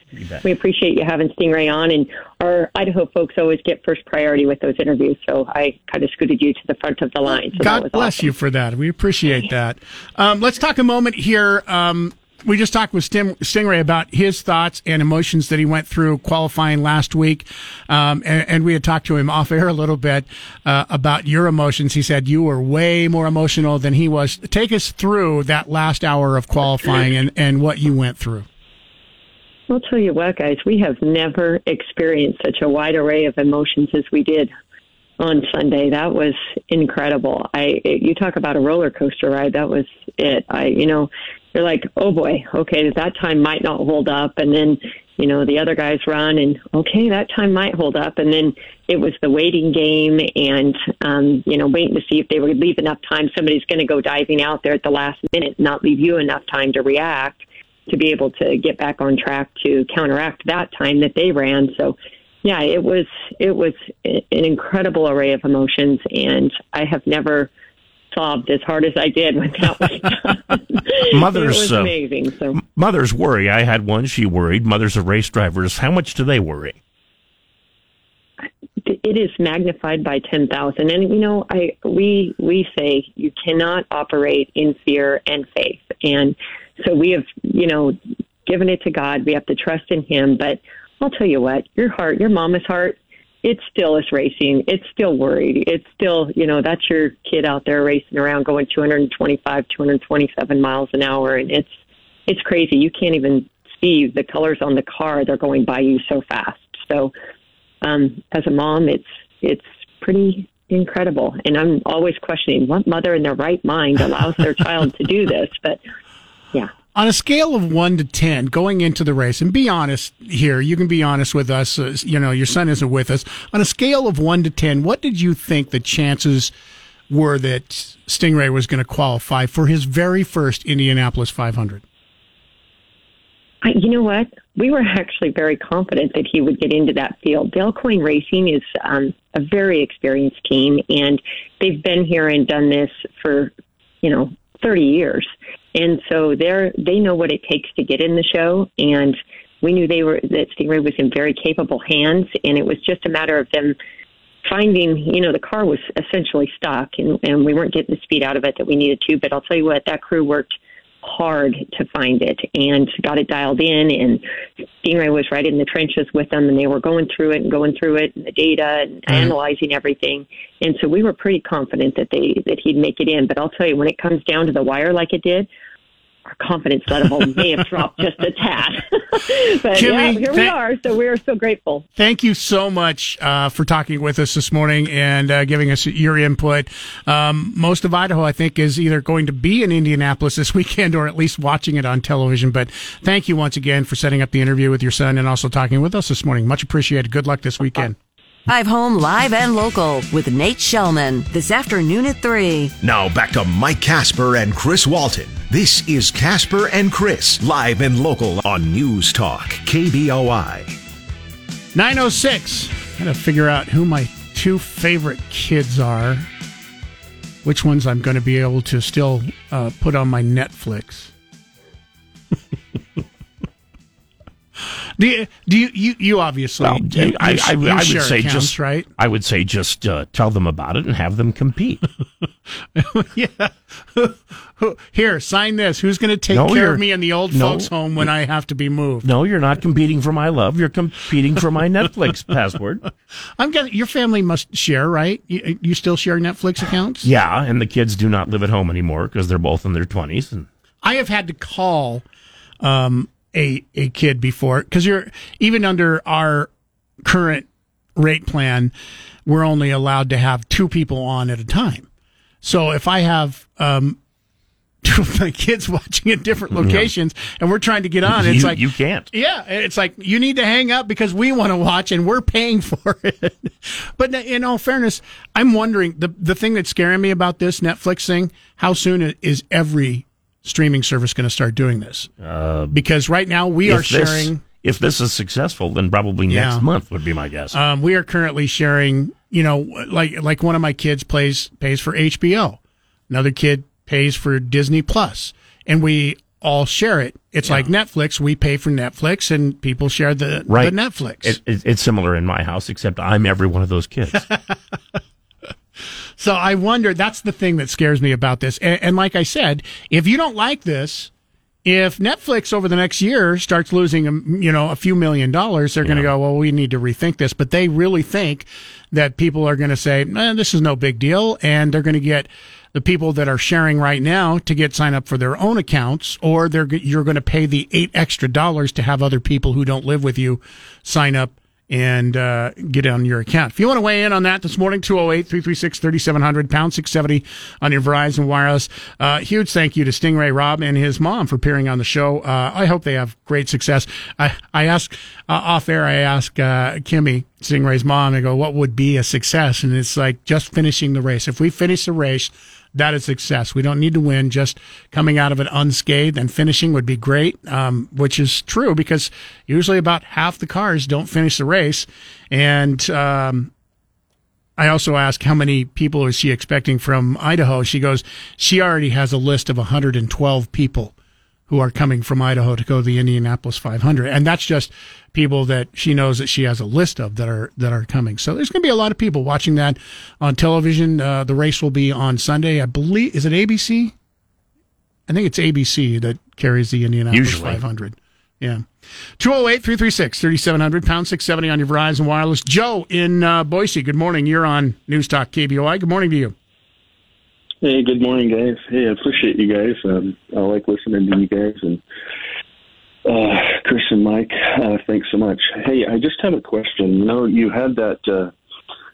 we appreciate you having Stingray on, and our Idaho folks always get first priority with those interviews, so I kind of scooted you to the front of the line. So God bless you for that. We appreciate that. Um, let's talk a moment here. Um, we just talked with Sting, Stingray about his thoughts and emotions that he went through qualifying last week, um, and, and, we had talked to him off air a little bit uh, about your emotions. He said you were way more emotional than he was. Take us through that last hour of qualifying and, and what you went through. I'll tell you what, guys, we have never experienced such a wide array of emotions as we did on Sunday. That was incredible. I you talk about a roller coaster ride. That was it. I you know you're like, oh boy, okay, that time might not hold up. And then, you know, the other guys run and okay, that time might hold up. And then it was the waiting game and, um, you know, waiting to see if they would leave enough time. Somebody's going to go diving out there at the last minute, not leave you enough time to react to be able to get back on track to counteract that time that they ran. So, yeah, it was it was an incredible array of emotions, and I have never sobbed as hard as I did when that was done. Mothers, it was uh, amazing. So mothers worry. I had one. She worried. Mothers of race drivers. How much do they worry? it is magnified by 10,000 and you know I we we say you cannot operate in fear and faith and so we have you know given it to God we have to trust in him but I'll tell you what your heart your mama's heart it still is racing. It's still worried. It's still, you know, that's your kid out there racing around going 225, 227 miles an hour. And it's, it's crazy. You can't even see the colors on the car. They're going by you so fast. So, um, as a mom, it's, it's pretty incredible. And I'm always questioning what mother in their right mind allows their child to do this. But yeah, on a scale of one to 10 going into the race, and be honest here, you can be honest with us. Uh, you know, your son isn't with us. On a scale of one to 10, what did you think the chances were that Stingray was going to qualify for his very first Indianapolis 500? I, you know what? We were actually very confident that he would get into that field. Dale Racing is um, a very experienced team, and they've been here and done this for, you know, 30 years. And so they're, they know what it takes to get in the show. And we knew they were, that Stingray was in very capable hands. And it was just a matter of them finding, you know, the car was essentially stuck and, and we weren't getting the speed out of it that we needed to. But I'll tell you what, that crew worked hard to find it and got it dialed in. And Stingray was right in the trenches with them and they were going through it and going through it and the data and Mm-hmm. analyzing everything. And so we were pretty confident that they, that he'd make it in. But I'll tell you, when it comes down to the wire like it did, our confidence level may have dropped just a tad. but Kimmy, yeah, here we are. So we're so grateful. Thank you so much uh, for talking with us this morning and uh, giving us your input. Um, most of Idaho, I think, is either going to be in Indianapolis this weekend or at least watching it on television. But thank you once again for setting up the interview with your son and also talking with us this morning. Much appreciated. Good luck this weekend. Drive home live and local with Nate Shellman this afternoon at 3. Now back to Mike Kasper and Chris Walton. This is Kasper and Chris, live and local on News Talk, KBOI. 906. Gotta figure out who my two favorite kids are. Which ones I'm going to be able to still uh, put on my Netflix. Do you, do you, you, you obviously, Well, you, I, you I, would- you I would say accounts, just right? I would say just uh, tell them about it and have them compete. yeah. Here, sign this. Who's going to take No, care of me in the old no. folks' home when I have to be moved? no, you're not competing for my love. You're competing for my Netflix password. I'm getting your family must share, right? You, you still share Netflix accounts? Yeah, and the kids do not live at home anymore because they're both in their twenties. And I have had to call um, a a kid before because you're even under our current rate plan, we're only allowed to have two people on at a time. So if I have um, two of my kids watching at different Yeah. locations and we're trying to get on, it's You- like you can't. Yeah, it's like you need to hang up because we want to watch and we're paying for it. but in all fairness, I'm wondering the the thing that's scaring me about this Netflix thing. How soon is every streaming service going to start doing this? uh, Because right now we are this- sharing. If this is successful, then probably Yeah. next month would be my guess. Um, we are currently sharing. You know, like like one of my kids plays pays for HBO, another kid pays for Disney Plus, and we all share it. It's like Netflix. We pay for Netflix, and people share the right, the Netflix. It, it, it's similar in my house, except I'm every one of those kids. So I wonder. That's the thing that scares me about this. And, and like I said, if you don't like this, if Netflix over the next year starts losing, um, you know, a few million dollars, they're going to go, well, we need to rethink this. But they really think that people are going to say, eh, this is no big deal, and they're going to get the people that are sharing right now to get sign up for their own accounts, or they're you're going to pay the eight extra dollars to have other people who don't live with you sign up and uh, get on your account. If you want to weigh in on that this morning, 208 336 3700, pound 670 on your Verizon Wireless. Uh, huge thank you to Stingray Rob and his mom for appearing on the show. Uh, I hope they have great success. I, I asked uh, off air, I ask uh, Kimmy, Stingray's mom, I go, what would be a success? And it's like just finishing the race. If we finish the race, that is success. We don't need to win. Just coming out of it unscathed and finishing would be great, um, which is true because usually about half the cars don't finish the race. And um, I also asked how many people is she expecting from Idaho. She goes, she already has a list of 112 people who are coming from Idaho to go to the Indianapolis 500, and that's just people that she knows that she has a list of that are that are coming. So there's going to be a lot of people watching that on television. Uh, the race will be on Sunday, I believe. Is it ABC? I think it's ABC that carries the Indianapolis Usually. 500. Yeah. 208 336 3700, pound 670 on your Verizon Wireless. Joe in uh, Boise, good morning. You're on News Talk KBOI. Good morning to you. Hey, good morning, guys. Hey, I appreciate you guys. Um, I like listening to you guys and uh, Chris and Mike. Uh, thanks so much. Hey, I just have a question. You know, you had that uh,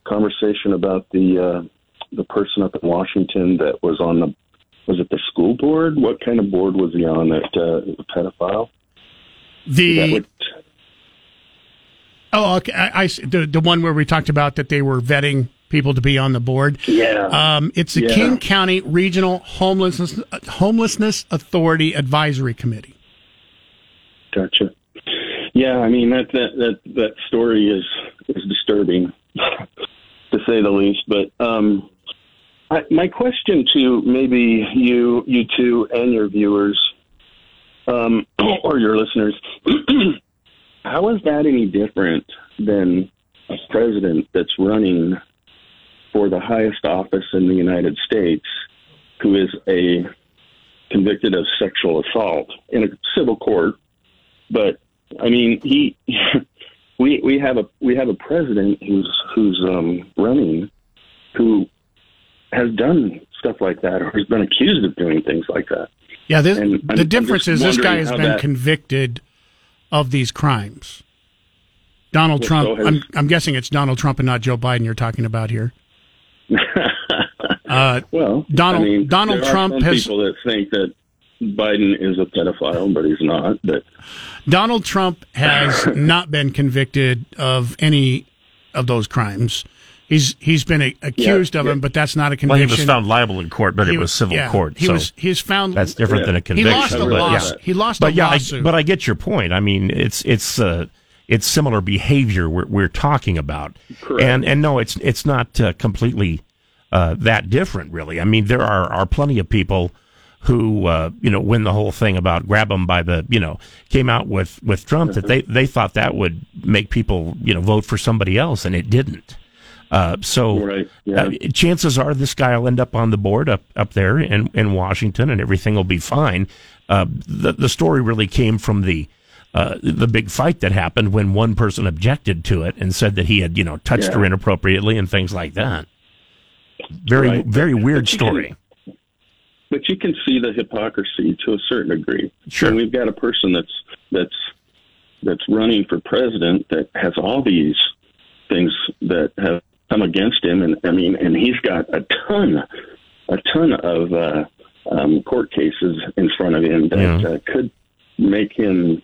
conversation about the uh, the person up in Washington that was on the was it the school board? What kind of board was he on? That uh, pedophile. The Oh, okay. I, I the the one where we talked about that they were vetting people to be on the board. Yeah. Um, it's the Yeah. King County Regional Homelessness Homelessness Authority Advisory Committee. Gotcha. Yeah, I mean that that that that story is is disturbing, to say the least. But um, I, my question to maybe you you two and your viewers, um, or your listeners, how is that any different than a president that's running for the highest office in the United States who is a convicted of sexual assault in a civil court. But I mean, he we we have a we have a president who's who's um, running who has done stuff like that or has been accused of doing things like that. Yeah, this, And I'm- the I'm difference is this guy has been that- convicted of these crimes. Donald Trump. so has- I'm, I'm guessing it's Donald Trump and not Joe Biden you're talking about here. Uh, well, Donald I mean, Donald there are Trump some has people that think that Biden is a pedophile, but he's not. But Donald Trump has not been convicted of any of those crimes. He's he's been a, accused of them, but that's not a Well, conviction. he was found liable in court, but He it was civil yeah, court. He so was he's found that's different than a conviction. He conviction. lost a but, lawsuit. yeah. He lost but a yeah, I, lawsuit. but I get your point. I mean, it's it's uh, it's similar behavior we're, we're talking about, Correct. and and no, it's it's not uh, completely uh, that different, really. I mean, there are are plenty of people who uh, you know when the whole thing about grab them by the you know came out with with Trump that they they thought that would make people you know vote for somebody else, and it didn't. Uh, so uh, chances are this guy will end up on the board up up there in, in Washington, and everything will be fine. Uh, the the story really came from the uh, the big fight that happened when one person objected to it and said that he had you know touched Yeah. her inappropriately and things like that. Very Right. very weird you can- story. but you can see the hypocrisy to a certain degree. Sure. And we've got a person that's that's that's running for president that has all these things that have come against him, and I mean, and he's got a ton, a ton of uh, um, court cases in front of him that Yeah. uh, could make him.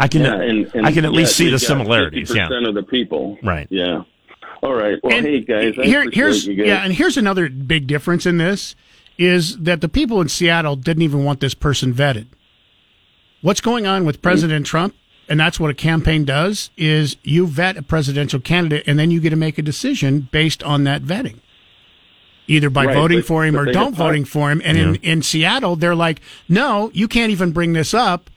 I can Yeah, and, and I can at least see the we've got similarities. Yeah, 50% of the people. Right. Yeah. All right. Well, And hey guys, here, here's you guys. yeah, and here's another big difference in this is that the people in Seattle didn't even want this person vetted. What's going on with President Trump, and that's what a campaign does, is you vet a presidential candidate, and then you get to make a decision based on that vetting, either by Right, voting but- for him or don't voting for him. And in, in Seattle, they're like, no, you can't even bring this up.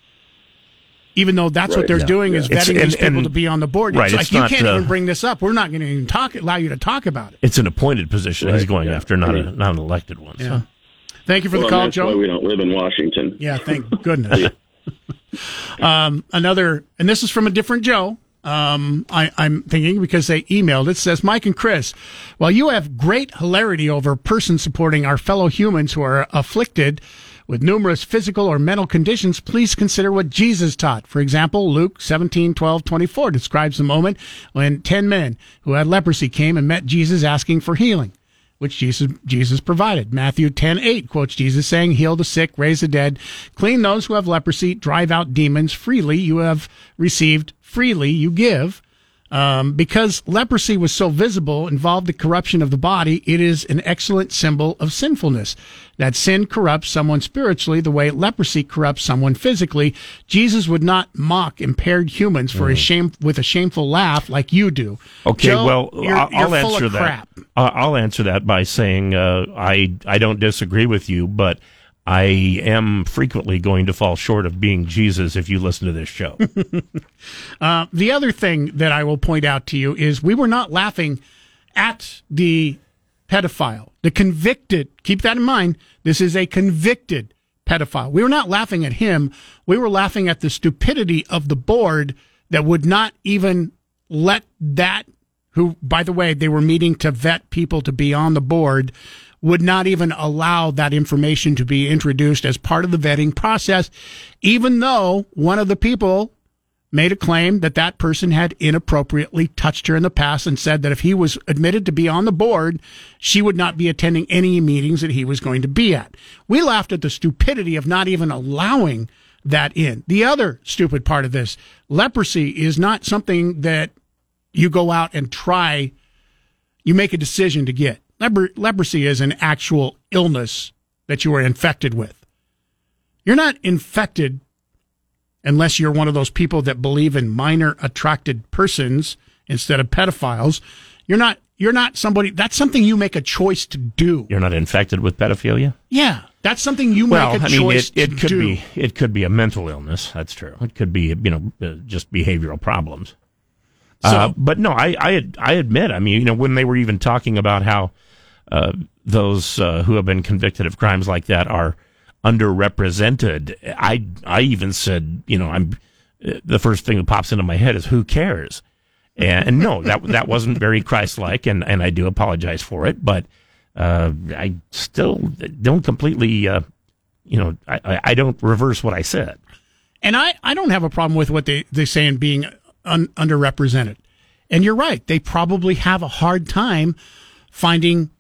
Even though that's what they're Yeah. doing is Yeah. It's- vetting and- these people and- to be on the board. Right, It's like it's you can't uh, even bring this up. We're not going to even talk, allow you to talk about it. it's an appointed position he's going yeah. after, not I a mean- not an elected one. Yeah. So. Thank you for well, the call, that's Joe. why we don't live in Washington. Yeah, thank goodness. um, another, and this is from a different Joe. Um, I, I'm thinking because they emailed it says Mike and Chris, while you have great hilarity over persons supporting our fellow humans who are afflicted with numerous physical or mental conditions, please consider what Jesus taught. For example, Luke 17, 12, 24 describes the moment when 10 men who had leprosy came and met Jesus asking for healing which Jesus, Jesus provided. Matthew 10 8 quotes Jesus saying, Heal the sick, raise the dead, clean those who have leprosy, drive out demons. Freely you have received, freely you give. Um, because leprosy was so visible, involved the corruption of the body, it is an excellent symbol of sinfulness. That sin corrupts someone spiritually the way leprosy corrupts someone physically. Jesus would not mock impaired humans for a shame with a shameful laugh like you do. Mm. Okay, Joe, well, you're, I'll, you're I'll answer that. I'll answer that by saying uh, I I don't disagree with you, but I am frequently going to fall short of being Jesus if you listen to this show. Uh, the other thing that I will point out to you is we were not laughing at the pedophile, the convicted. Keep that in mind. This is a convicted pedophile. We were not laughing at him. We were laughing at the stupidity of the board that would not even let that, who, by the way, they were meeting to vet people to be on the board, would not even allow that information to be introduced as part of the vetting process, even though one of the people made a claim that that person had inappropriately touched her in the past and said that if he was admitted to be on the board, she would not be attending any meetings that he was going to be at. We laughed at the stupidity of not even allowing that in. The other stupid part of this, leprosy is not something that you go out and try, you make a decision to get. Leper- leprosy is an actual illness that you are infected with. You're not infected unless you're one of those people that believe in minor attracted persons instead of pedophiles. You're not you're not somebody that's something you make a choice to do. You're not infected with pedophilia. Yeah, that's something you well, make a I mean, choice it, could do. be it could be a mental illness. That's true. It could be you know uh, just behavioral problems. uh, but no, I, I I admit, I mean, you know, when they were even talking about how those uh, who have been convicted of crimes like that are underrepresented, I I even said, you know, I'm the first thing that pops into my head is who cares, and, and no, that that wasn't very Christ-like, and and I do apologize for it, but uh, I still don't completely, uh, you know, I, I don't reverse what I said. And I, I don't have a problem with what they, they say in being un, underrepresented. And you're right. They probably have a hard time finding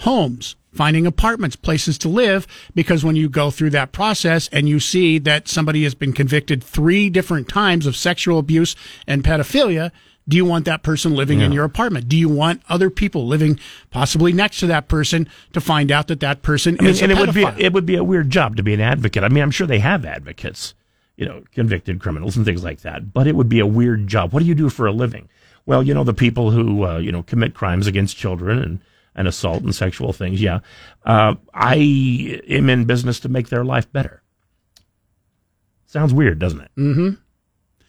homes, finding apartments, places to live, because when you go through that process and you see that somebody has been convicted three different times of sexual abuse and pedophilia, do you want that person living in your apartment? Do you want other people living possibly next to that person to find out that that person I mean, is a and it would be pedophile? it would be a weird job to be an advocate. I mean, I'm sure they have advocates, you know, convicted criminals and things like that. But it would be a weird job. What do you do for a living? Well, you know, the people who uh, you know commit crimes against children and and assault and sexual things. Yeah, uh, I am in business to make their life better. Sounds weird, doesn't it? Mm-hmm.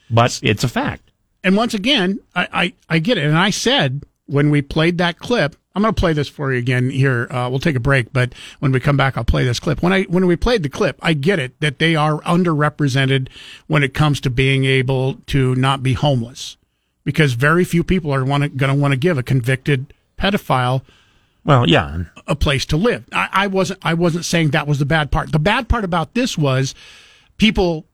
But it's a fact. And once again, I, I, I get it. And I said when we played that clip, I'm going to play this for you again here. Uh, we'll take a break, but when we come back, I'll play this clip. When I when we played the clip, I get it that they are underrepresented when it comes to being able to not be homeless, because very few people are want going to want to give a convicted pedophile Well, yeah. a place to live. I, I wasn't I wasn't saying that was the bad part. The bad part about this was people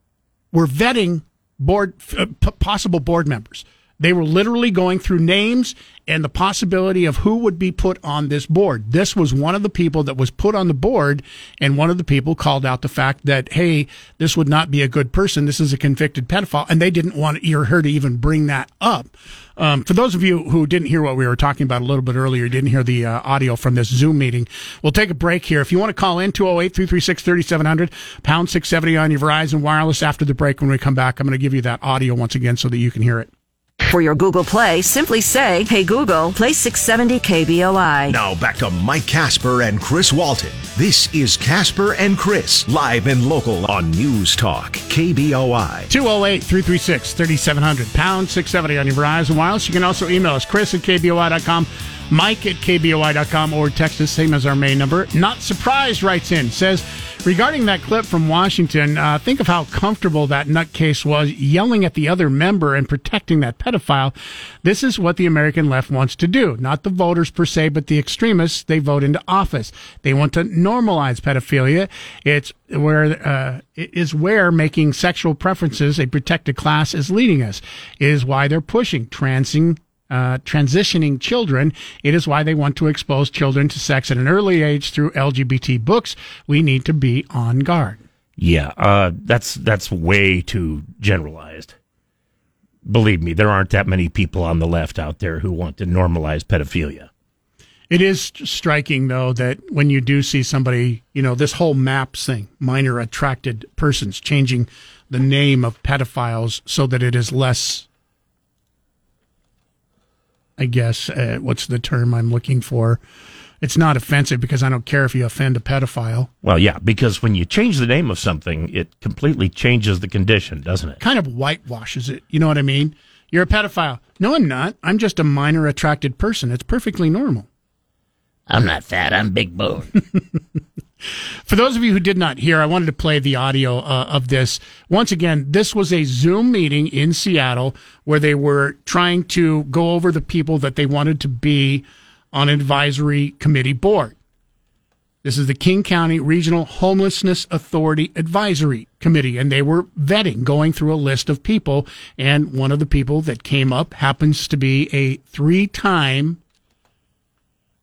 were vetting board uh, p- possible board members. They were literally going through names and the possibility of who would be put on this board. This was one of the people that was put on the board, and one of the people called out the fact that, hey, this would not be a good person. This is a convicted pedophile, and they didn't want her to even bring that up. Um, for those of you who didn't hear what we were talking about a little bit earlier, didn't hear the uh, audio from this Zoom meeting, we'll take a break here. If you want to call in, 208 336 3700, pound 670 on your Verizon Wireless. After the break, when we come back, I'm going to give you that audio once again so that you can hear it. For your Google Play, simply say, Hey Google, play 670 KBOI. Now back to Mike Kasper and Chris Walton. This is Kasper and Chris, live and local on News Talk, KBOI. 208 336 3700, pound 670 on your Verizon Wireless. You can also email us, chris at KBOI.com, Mike at KBOI.com, or text us, same as our main number. Not Surprised writes in, says, regarding that clip from Washington, uh, think of how comfortable that nutcase was yelling at the other member and protecting that pedophile. This is what the American left wants to do. Not the voters per se, but the extremists they vote into office. They want to normalize pedophilia. It's where uh, it is where making sexual preferences a protected class is leading us. It is why they're pushing transing uh, transitioning children. It is why they want to expose children to sex at an early age through LGBT books. We need to be on guard. Yeah, uh, that's that's way too generalized. Believe me, there aren't that many people on the left out there who want to normalize pedophilia. It is striking, though, that when you do see somebody, you know, this whole MAPS thing, minor attracted persons, changing the name of pedophiles so that it is less, I guess, uh, what's the term I'm looking for? It's not offensive because I don't care if you offend a pedophile. Well, yeah, because when you change the name of something, it completely changes the condition, doesn't it? Kind of whitewashes it. You know what I mean? You're a pedophile. No, I'm not. I'm just a minor attracted person. It's perfectly normal. I'm not fat. I'm big bone. For those of you who did not hear, I wanted to play the audio uh, of this. Once again, this was a Zoom meeting in Seattle where they were trying to go over the people that they wanted to be on advisory committee board. This is the King County Regional Homelessness Authority Advisory Committee, and they were vetting, going through a list of people. And one of the people that came up happens to be a three time,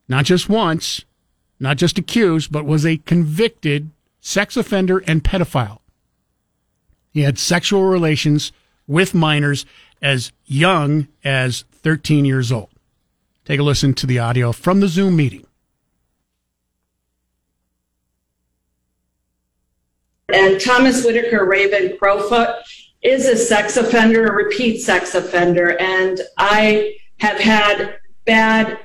not just once, not just accused, but was a convicted sex offender and pedophile. He had sexual relations with minors as young as 13 years old. Take a listen to the audio from the Zoom meeting. And Thomas Whitaker Raven Crowfoot is a sex offender, a repeat sex offender. And I have had bad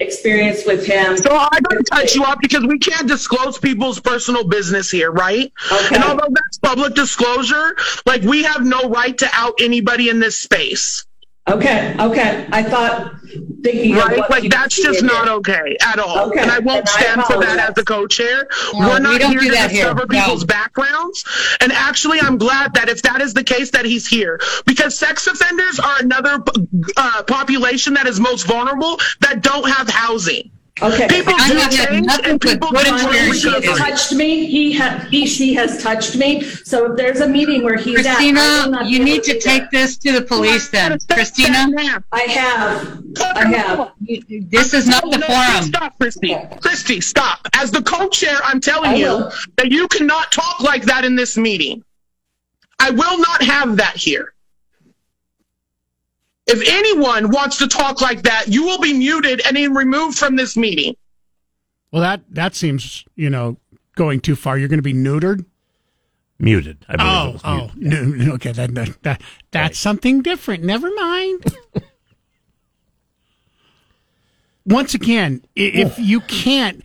experience with him. So I don't touch you up because we can't disclose people's personal business here, right? Okay. And although that's public disclosure, like we have no right to out anybody in this space. Okay, okay. I thought thinking Right? what Like that's just not okay at all. Okay, And I won't and I stand for that as the co-chair. No, We're we not don't here do to that here. discover No. people's backgrounds. And actually, I'm glad that if that is the case, that he's here because sex offenders are another uh, population that is most vulnerable that don't have housing. Okay. People I do have had change nothing and but people good try to experience He recover. has touched me. He ha- he she has touched me. So if there's a meeting where he's at, I will Christina, not you be need able to be take this to the police then. Christina, I have. I have. this is not the No, forum. Stop, Christy. Christy, stop. As the co-chair, I'm telling I you will. that you cannot talk like that in this meeting. I will not have that here. If anyone wants to talk like that, you will be muted and then removed from this meeting. Well, that that seems you know going too far. You're going to be neutered. Muted. I believe it Oh, was oh, muted. no, okay. That, that, that that's something different. Never mind. Once again, if you can't,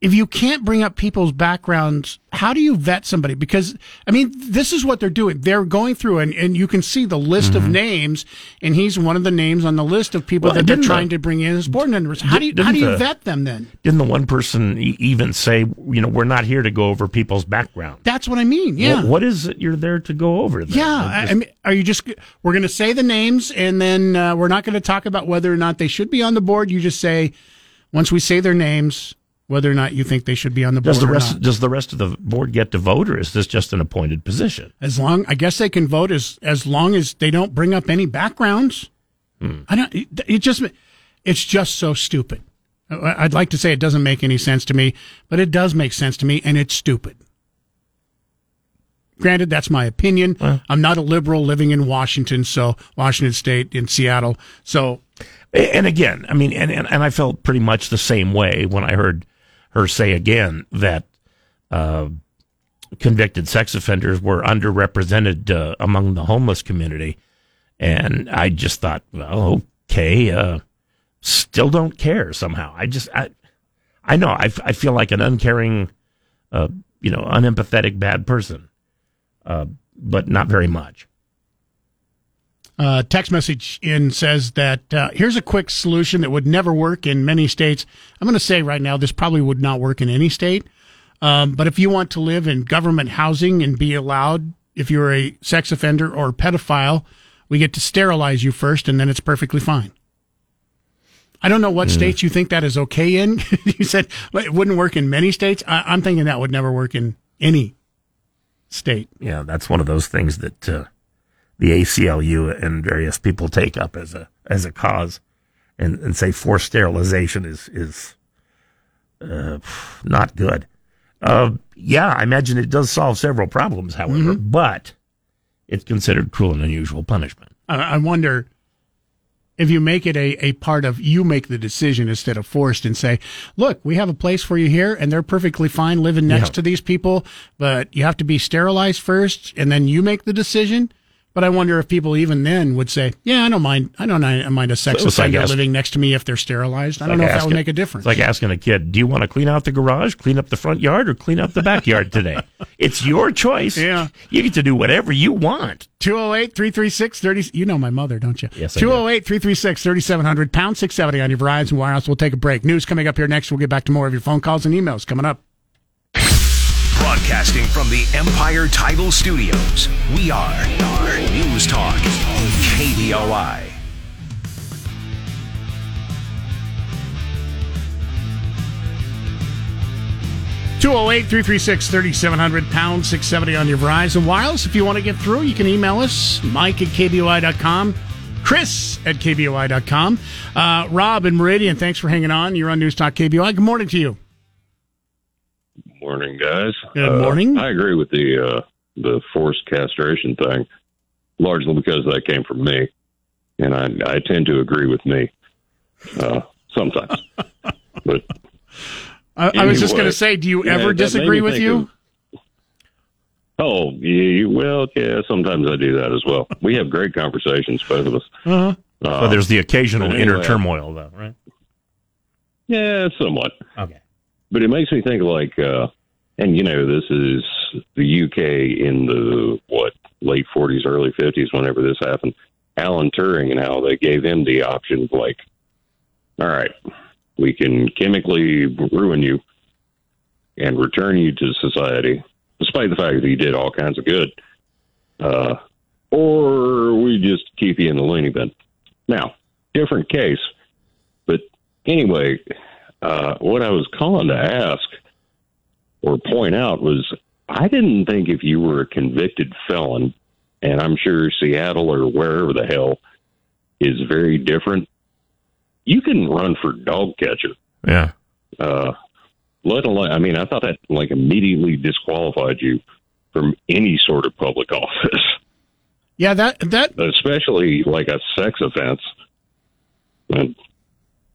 if you can't bring up people's backgrounds, how do you vet somebody? Because I mean, this is what they're doing. They're going through, and, and you can see the list of names, and he's one of the names on the list of people Mm-hmm. Well, that they're trying the- to bring in as board members. How do you how do you the- vet them then? Didn't the one person even say, you know, we're not here to go over people's background? That's what I mean. Yeah. What- what is it you're there to go over? Then? Yeah, I, I mean, are you just we're going to say the names and then uh, we're not going to talk about whether or not they should be on the board. You just say once we say their names, whether or not you think they should be on the board Does the rest does the rest of the board get to vote, or is this just an appointed position? As long, I guess they can vote as as long as they don't bring up any backgrounds. Hmm. I don't. It, it just it's just so stupid. I'd like to say it doesn't make any sense to me, but it does make sense to me, and it's stupid. Granted, that's my opinion. I'm not a liberal living in Washington, so Washington State in Seattle. So And again, I mean, and, and, and I felt pretty much the same way when I heard her say again that uh, convicted sex offenders were underrepresented uh, among the homeless community. And I just thought, well, okay, uh, still don't care somehow. I just, I, I know, I, I feel like an uncaring, uh, you know, unempathetic bad person, uh, but not very much. Uh, text message in says that uh, here's a quick solution that would never work in many states. I'm going to say right now this probably would not work in any state. Um, but if you want to live in government housing and be allowed, if you're a sex offender or a pedophile, we get to sterilize you first, and then it's perfectly fine. I don't know what states you think that is okay in. you said it wouldn't work in many states. I, I'm thinking that would never work in any state. yeah, that's one of those things that uh, the ACLU and various people take up as a as a cause, and, and say forced sterilization is is uh, not good. Uh, yeah, I imagine it does solve several problems, however, but it's considered cruel and unusual punishment. I, I wonder if you make it a, a part of you make the decision instead of forced and say, look, we have a place for you here and they're perfectly fine living next Yeah. to these people, but you have to be sterilized first and then you make the decision. But I wonder if people even then would say, yeah, I don't mind. I don't mind a sex So it's like ask- living next to me if they're sterilized. I don't like know if that would make a difference. It's like asking a kid, "Do you want to clean out the garage, clean up the front yard, or clean up the backyard today?" it's your choice. Yeah. you get to do whatever you want. 208 336 30. You know my mother, don't you? Yes, I do. 208 336 3700, pound 670 on your Verizon Wireless. We'll take a break. News coming up here next. We'll get back to more of your phone calls and emails coming up. Broadcasting from the Empire Title Studios, we are, News Talk, KBOI. Two zero eight three three six thirty seven hundred pound 670 on your Verizon Wireless. If you want to get through, you can email us, mike at kboi.com, chris at kboi.com. Uh, Rob and Meridian, thanks for hanging on. You're on News Talk KBOI. Good morning to you. Morning, guys. Good Uh, morning. I agree with the uh, the forced castration thing, largely because that came from me, and I I tend to agree with me uh, sometimes. but I, I was just going to say, do you yeah, ever disagree with you? of- oh, yeah, well, yeah, sometimes I do that as well. We have great conversations, both of us. Uh-huh. Uh, so there's the occasional but inner turmoil, though, right? Yeah, somewhat. Okay. But it makes me think like, uh, and you know, this is the UK in the what late 40s, early 50s, whenever this happened. Alan Turing and how they gave him the option of like, all right, we can chemically ruin you and return you to society, despite the fact that he did all kinds of good, uh, or we just keep you in the loony bin. Now, different case, but anyway, uh, what I was calling to ask or point out was I didn't think if you were a convicted felon, and I'm sure Seattle or wherever the hell is very different, you can run for dog catcher. Yeah. Uh, let alone, I mean, I thought that like immediately disqualified you from any sort of public office, Yeah, that that especially like a sex offense. But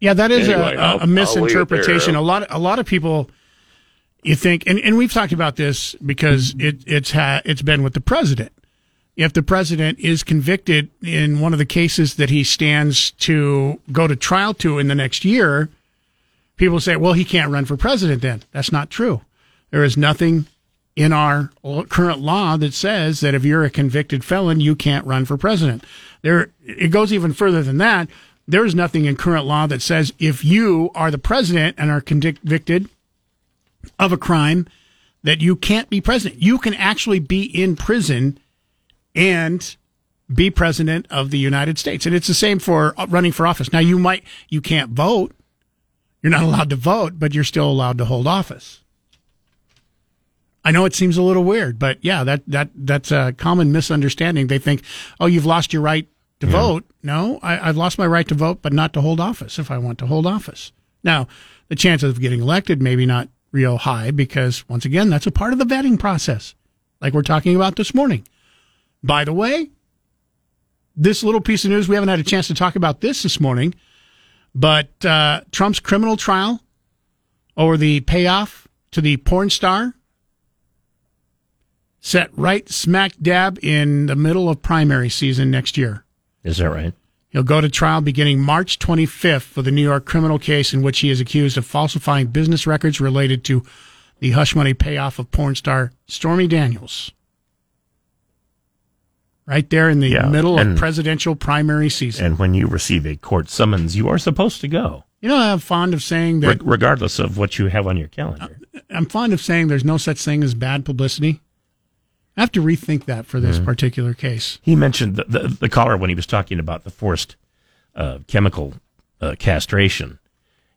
Yeah, that is Anyway, a- a, misinterpretation. leave it there. A lot, a lot of people, you think, and, and we've talked about this because it, it's ha, it's been with the president. If the president is convicted in one of the cases that he stands to go to trial to in the next year, people say, "Well, he can't run for president." Then that's not true. There is nothing in our current law that says that if you're a convicted felon, you can't run for president. There, it goes even further than that. There is nothing in current law that says if you are the president and are convicted of a crime that you can't be president. You can actually be in prison and be president of the United States. And it's the same for uh, running for office. Now you might, you can't vote. You're not allowed to vote, but you're still allowed to hold office. I know it seems a little weird, but yeah, that, that, that's a common misunderstanding. They think, oh, you've lost your right to vote. No, I, I've lost my right to vote, but not to hold office if I want to hold office. Now, the chances of getting elected maybe not real high because once again, that's a part of the vetting process, like we're talking about this morning. By the way, this little piece of news, we haven't had a chance to talk about this this morning, but uh, Trump's criminal trial over the payoff to the porn star set right smack dab in the middle of primary season next year. Is that right? He'll go to trial beginning March 25th for the New York criminal case in which he is accused of falsifying business records related to the hush money payoff of porn star Stormy Daniels. Right there in the Yeah, middle of presidential primary season. And when you receive a court summons, you are supposed to go, You know, I'm fond of saying re- that regardless of what you have on your calendar. I'm fond of saying there's no such thing as bad publicity. I have to rethink that for this Mhm. particular case. He mentioned the, the, the caller when he was talking about the forced uh, chemical uh, castration.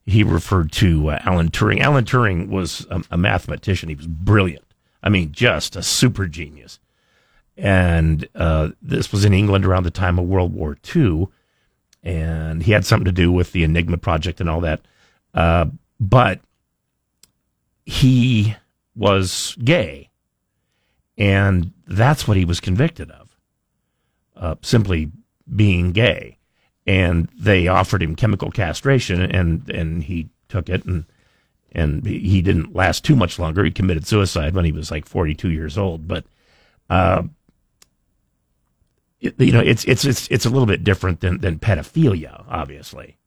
He referred to uh, Alan Turing. Alan Turing was a, a mathematician. He was brilliant. I mean, just a super genius. And uh, this was in England around the time of World War II. And he had something to do with the Enigma project and all that. Uh, but he was gay. And that's what he was convicted of uh, simply being gay. And they offered him chemical castration, and and he took it, and and he didn't last too much longer. He committed suicide when he was like 42 years old. But, uh, you know, it's it's it's it's a little bit different than than pedophilia, obviously,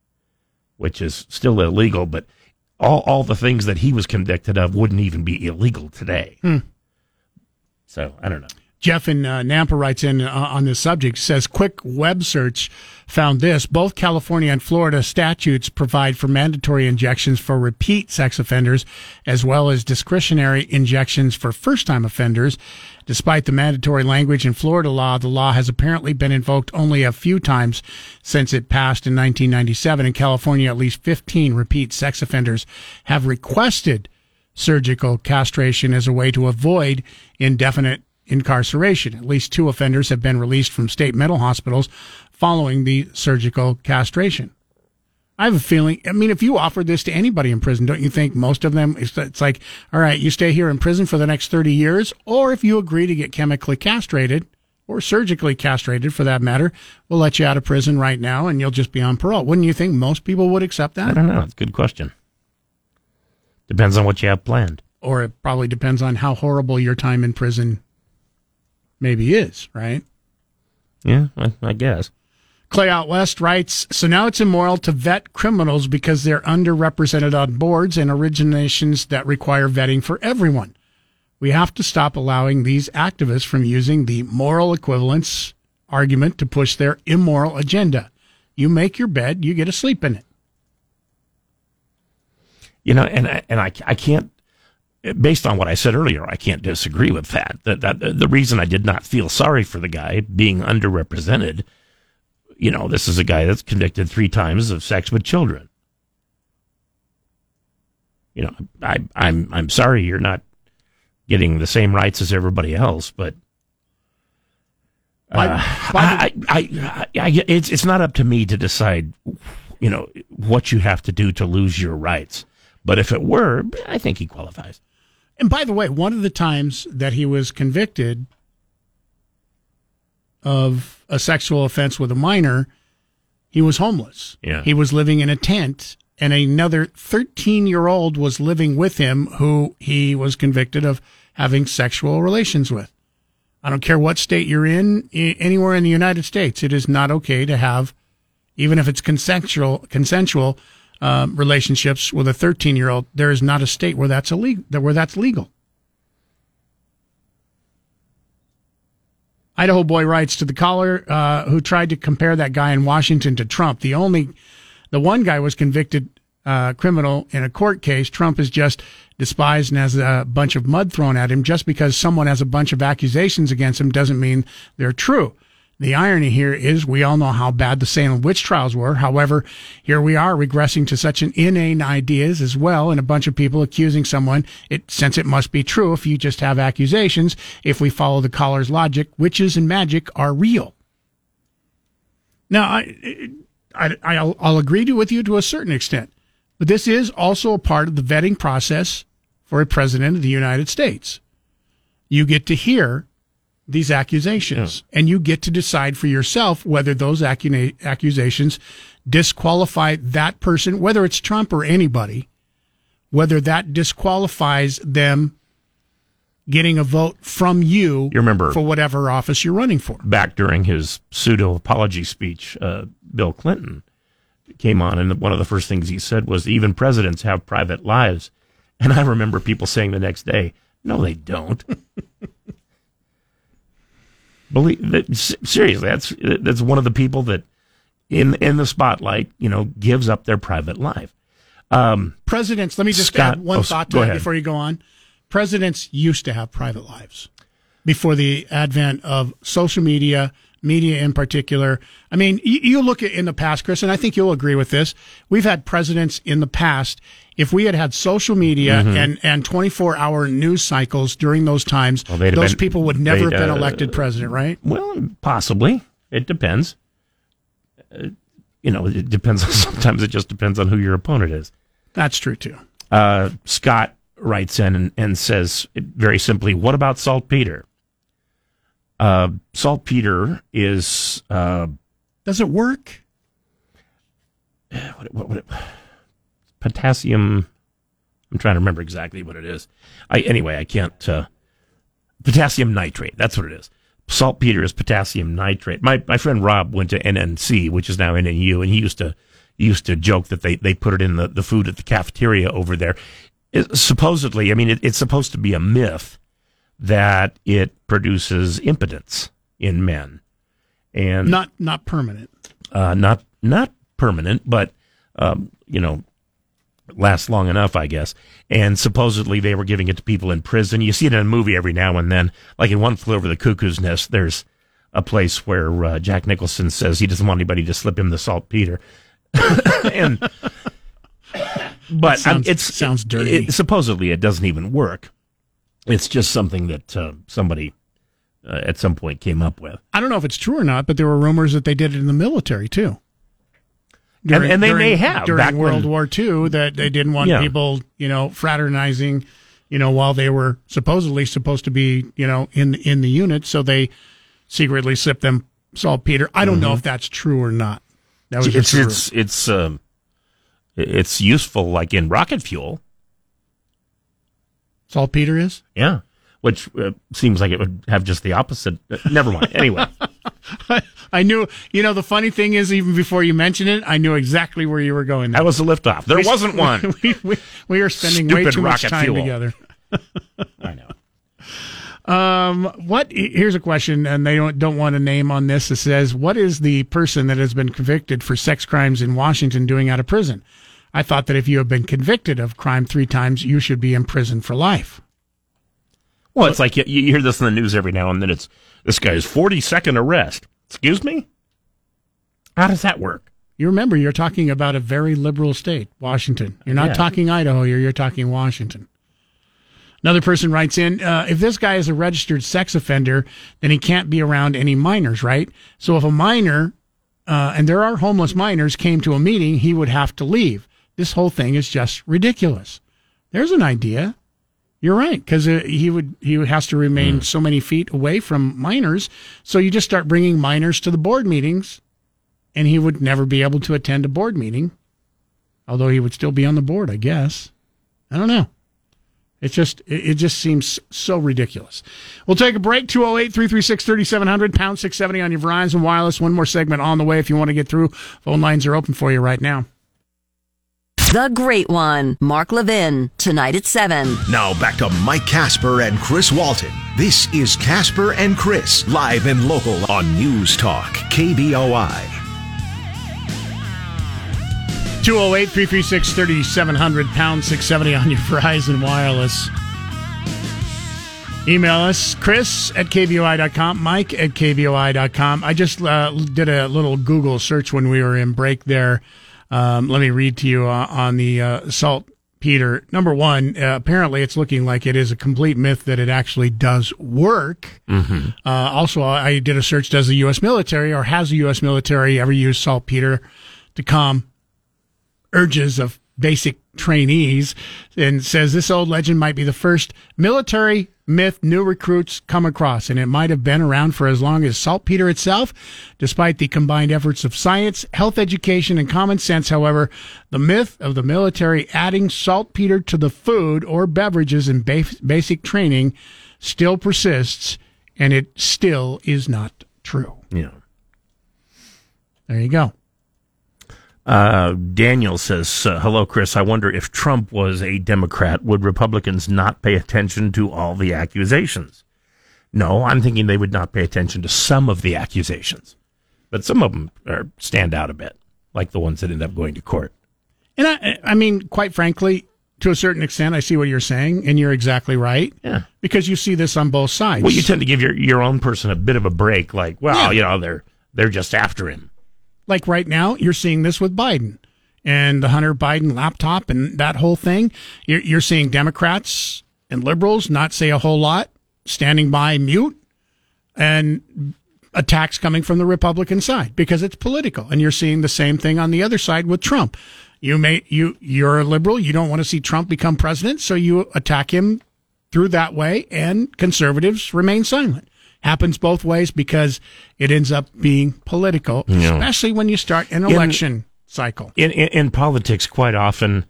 which is still illegal. But all all the things that he was convicted of wouldn't even be illegal today. Hmm. So I don't know. Jeff in uh, Nampa writes in uh, on this subject says quick web search found this. Both California and Florida statutes provide for mandatory injections for repeat sex offenders as well as discretionary injections for first time offenders. Despite the mandatory language in Florida law the law has apparently been invoked only a few times since it passed in 1997 in California at least 15 repeat sex offenders have requested surgical castration as a way to avoid indefinite incarceration. At least two offenders have been released from state mental hospitals following the surgical castration. I have a feeling, I mean, if you offered this to anybody in prison, don't you think most of them, it's, like, all right, you stay here in prison for the next 30 years, or if you agree to get chemically castrated, or surgically castrated for that matter, we'll let you out of prison right now and you'll just be on parole. Wouldn't you think most people would accept that? I don't know. It's a good question. Depends on what you have planned. or it probably depends on how horrible your time in prison maybe is, right? Yeah, I, I guess. Clay Out West writes So now it's immoral to vet criminals because they're underrepresented on boards and originations that require vetting for everyone. We have to stop allowing these activists from using the moral equivalence argument to push their immoral agenda. You make your bed, you get to sleep in it. You know, and I, and I, I can't, based on what I said earlier, I can't disagree with that. That, that. The reason I did not feel sorry for the guy being underrepresented, you know, this is a guy that's convicted three times of sex with children. You know, I, I'm, I'm sorry you're not getting the same rights as everybody else, but uh, I, I, I, I, it's it's not up to me to decide, you know, what you have to do to lose your rights. But if it were, I think he qualifies. And by the way, one of the times that he was convicted of a sexual offense with a minor, he was homeless. Yeah. He was living in a tent, and another 13 year old was living with him who he was convicted of having sexual relations with. I don't care what state you're in, i- anywhere in the United States, it is not okay to have, even if it's consensual, consensual um, relationships with a 13 year old. There is not a state where that's illegal, where that's legal. Idaho boy writes to the caller uh, who tried to compare that guy in Washington to Trump. The only, the one guy was convicted uh, criminal in a court case. Trump is just despised and has a bunch of mud thrown at him. Just because someone has a bunch of accusations against him doesn't mean they're true. The irony here is we all know how bad the Salem witch trials were. However, here we are regressing to such an inane ideas as well, and a bunch of people accusing someone. It since it must be true if you just have accusations. If we follow the caller's logic, witches and magic are real. Now, I, I, I'll, I'll agree to with you to a certain extent, but this is also a part of the vetting process for a president of the United States. You get to hear these accusations, and you get to decide for yourself whether those accu- accusations disqualify that person, whether it's Trump or anybody, whether that disqualifies them getting a vote from you, You remember- for whatever office you're running for. back during his pseudo apology speech, uh, Bill Clinton came on, and one of the first things he said was, "Even presidents have private lives." And I remember people saying the next day, "No, they don't." Believe that, seriously. That's that's one of the people that in in the spotlight, you know, gives up their private life. Um, Presidents, let me just Scott- add one oh, thought to that ahead. before you go on. Presidents used to have private lives before the advent of social media, media in particular. I mean, you, you look at in the past, Chris, and I think you'll agree with this. We've had presidents in the past. If we had had social media Mhm. and, and 24 hour news cycles during those times, Well, those been- people would never have been uh, elected president, right? Well, possibly. It depends. Uh, you know, it depends. On, Sometimes it just depends on who your opponent is. That's true too. Uh, Scott writes in and, and says very simply, "What about saltpeter?" Uh, saltpeter is uh, Does it work? what, what, what, potassium. I'm trying to remember exactly what it is. I anyway, I can't. Uh, potassium nitrate. That's what it is. Saltpeter is potassium nitrate. My my friend Rob went to NNC, which is now NNU, and he used to he used to joke that they, they put it in the, the food at the cafeteria over there. It, supposedly, I mean, it, it's supposed to be a myth that it produces impotence in men, and Not not permanent. uh, not not permanent, but um, you know, lasts long enough, I guess. And supposedly they were giving it to people in prison. You see it in a movie every now and then, like in One Flew Over the Cuckoo's Nest. There's a place where uh, Jack Nicholson says he doesn't want anybody to slip him the saltpeter, and but That um, sounds- it's sounds dirty. It, supposedly, it doesn't even work. It's just something that uh, somebody uh, at some point came up with. I don't know if it's true or not, but there were rumors that they did it in the military too. And- and they may have, during World when- War II that they didn't want Yeah. people, you know, fraternizing, you know, while they were supposedly supposed to be, you know, in in the unit, so they secretly slipped them saltpeter. I don't know Mhm. if that's true or not. That was it's just it's it's um, it's useful like in rocket fuel. Saltpeter is. Yeah, which uh, seems like it would have just the opposite. uh, never mind. Anyway, I knew, you know, the funny thing is, even before you mentioned it, I knew exactly where you were going. that was the liftoff. There We- wasn't one. We, we, we are spending way too much time fuel. together. I know. Um, what? Here's a question, and they don't don't want a name on this. It says, "What is the person that has been convicted for sex crimes in Washington doing out of prison?" I thought that if you have been convicted of crime three times, you should be in prison for life. Well, it's like you, you hear this in the news every now and then. It's this guy's 42nd arrest. Excuse me? How does that work? You remember, you're talking about a very liberal state, Washington. You're not Yeah. talking Idaho here, you're talking Washington. Another person writes in uh, if this guy is a registered sex offender, then he can't be around any minors, right? So if a minor, uh, and there are homeless minors, came to a meeting, he would have to leave. This whole thing is just ridiculous. There's an idea. You're right, because uh, he would he has to remain so many feet away from minors. So you just start bringing minors to the board meetings, and he would never be able to attend a board meeting, although he would still be on the board, I guess. I don't know. It just it just seems so ridiculous. We'll take a break. 208-336-3700, pound 670 on your Verizon Wireless. One more segment on the way if you want to get through. Phone lines are open for you right now. The Great One, Mark Levin, tonight at 7. Now back to Mike Kasper and Chris Walton. This is Kasper and Chris, live and local on News Talk, KBOI. 208 336 3700, pound 670 on your Verizon Wireless. Email us, chris at kboi.com, mike at kboi.com. I just uh, did a little Google search when we were in break there. Um, let me read to you uh, on the uh, saltpeter. Number one, uh, apparently it's looking like it is a complete myth that it actually does work. Mm-hmm. Uh, also, I did a search: Does the U.S. military or has the U.S. military ever used saltpeter to calm urges of basic trainees? And says this old legend might be the first military myth new recruits come across, and it might have been around for as long as saltpeter itself. Despite the combined efforts of science, health education, and common sense, however, the myth of the military adding saltpeter to the food or beverages in ba- basic training still persists, and it still is not true. Yeah. There you go. Uh, Daniel says, uh, "Hello, Chris. I wonder if Trump was a Democrat, would Republicans not pay attention to all the accusations? No, I'm thinking they would not pay attention to some of the accusations, but some of them are, stand out a bit, like the ones that end up going to court. And I, I mean, quite frankly, to a certain extent, I see what you're saying, and you're exactly right. Yeah. Because you see this on both sides. Well, you tend to give your your own person a bit of a break, like, well, you know, they're they're just after him. Like right now, you're seeing this with Biden and the Hunter Biden laptop and that whole thing. You're, you're seeing Democrats and liberals not say a whole lot, standing by mute, and attacks coming from the Republican side because it's political. And you're seeing the same thing on the other side with Trump. You may you you're a liberal. You don't want to see Trump become president, so you attack him through that way, and conservatives remain silent. Happens both ways because it ends up being political, Yeah. especially when you start an In- election cycle. in, in in politics quite often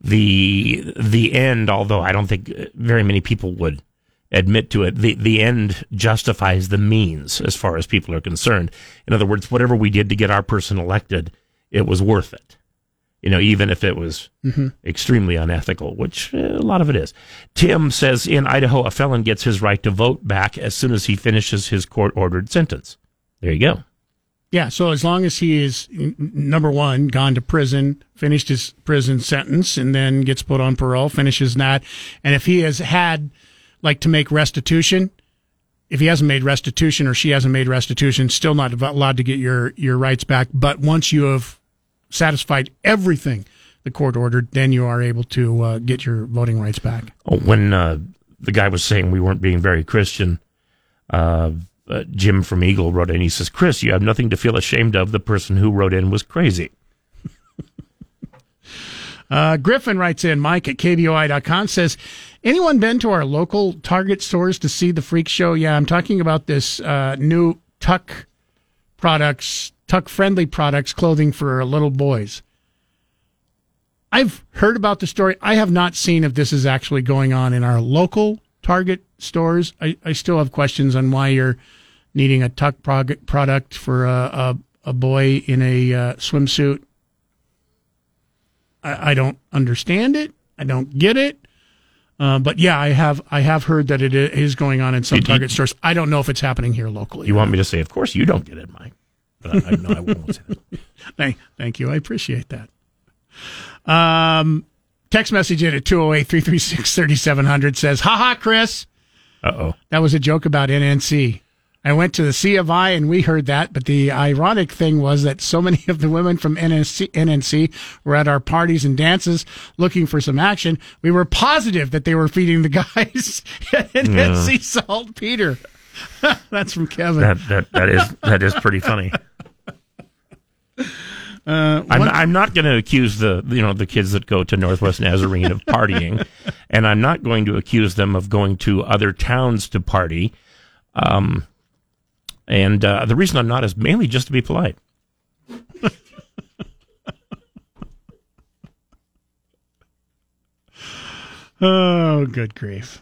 the the end although i don't think very many people would admit to it the the end justifies the means as far as people are concerned in other words whatever we did to get our person elected it was worth it you know even if it was Mhm. extremely unethical which uh, a lot of it is tim says in idaho a felon gets his right to vote back as soon as he finishes his court ordered sentence there you go Yeah, so as long as he is number one, gone to prison, finished his prison sentence, and then gets put on parole, finishes that, and if he has had like to make restitution, if he hasn't made restitution or she hasn't made restitution, still not allowed to get your your rights back. But once you have satisfied everything the court ordered, then you are able to uh, get your voting rights back. Oh, when uh, the guy was saying we weren't being very Christian, uh, uh, Jim from Eagle wrote in. He says, "Chris, you have nothing to feel ashamed of. The person who wrote in was crazy." Uh, Griffin writes in, Mike at KBOI.com says, anyone been to our local Target stores to see the freak show? Yeah, I'm talking about this uh, new tuck products, tuck friendly products, clothing for little boys. I've heard about the story. I have not seen if this is actually going on in our local Target stores. I, I still have questions on why you're needing a tuck product for a, a, a boy in a uh, swimsuit. I, I don't understand it. I don't get it. Uh, but yeah, I have I have heard that it is going on in some Target stores. I don't know if it's happening here locally. You want me to say, of course you don't get it, Mike. But I, I, no, I won't thank, thank you. I appreciate that. Um, text message in at 208 336 3700 says, Haha, Chris. Uh oh. That was a joke about NNC. I went to the C of I and we heard that, but the ironic thing was that so many of the women from NNC, NNC were at our parties and dances looking for some action. We were positive that they were feeding the guys at NNC Yeah. saltpeter. That's from Kevin. That that that is that is pretty funny. Uh, I'm, I'm not going to accuse the you know the kids that go to Northwest Nazarene of partying, and I'm not going to accuse them of going to other towns to party. Um, and uh, the reason I'm not is mainly just to be polite. Oh, good grief.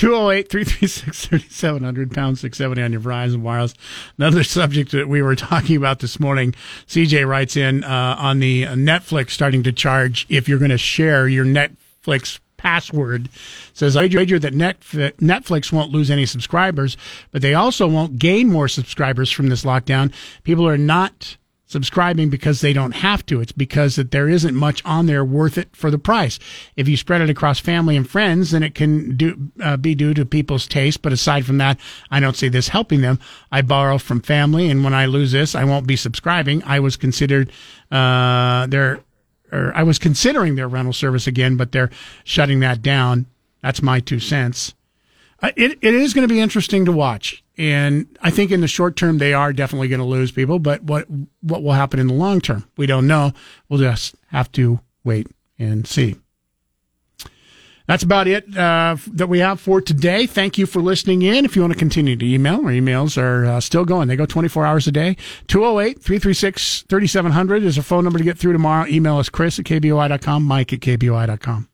208 336 3700 pound 670 on your Verizon Wireless. Another subject that we were talking about this morning. CJ writes in uh, on the Netflix starting to charge if you're going to share your Netflix password. Says, I wager that Netflix won't lose any subscribers, but they also won't gain more subscribers from this lockdown. People are not subscribing because they don't have to. It's because that there isn't much on there worth it for the price. If you spread it across family and friends, then it can do uh, be due to people's taste. But aside from that, I don't see this helping them. I borrow from family, and when I lose this, I won't be subscribing. I was considered uh, their or I was considering their rental service again, but they're shutting that down. That's my two cents. It it is going to be interesting to watch, and I think in the short term they are definitely going to lose people. But what what will happen in the long term, we don't know. We'll just have to wait and see. That's about it uh, that we have for today. Thank you for listening in. If you want to continue to email, our emails are uh, still going. They go 24 hours a day. 208 336 3700 is a phone number to get through tomorrow. Email us Chris at KBOI.com, Mike at KBOI.com.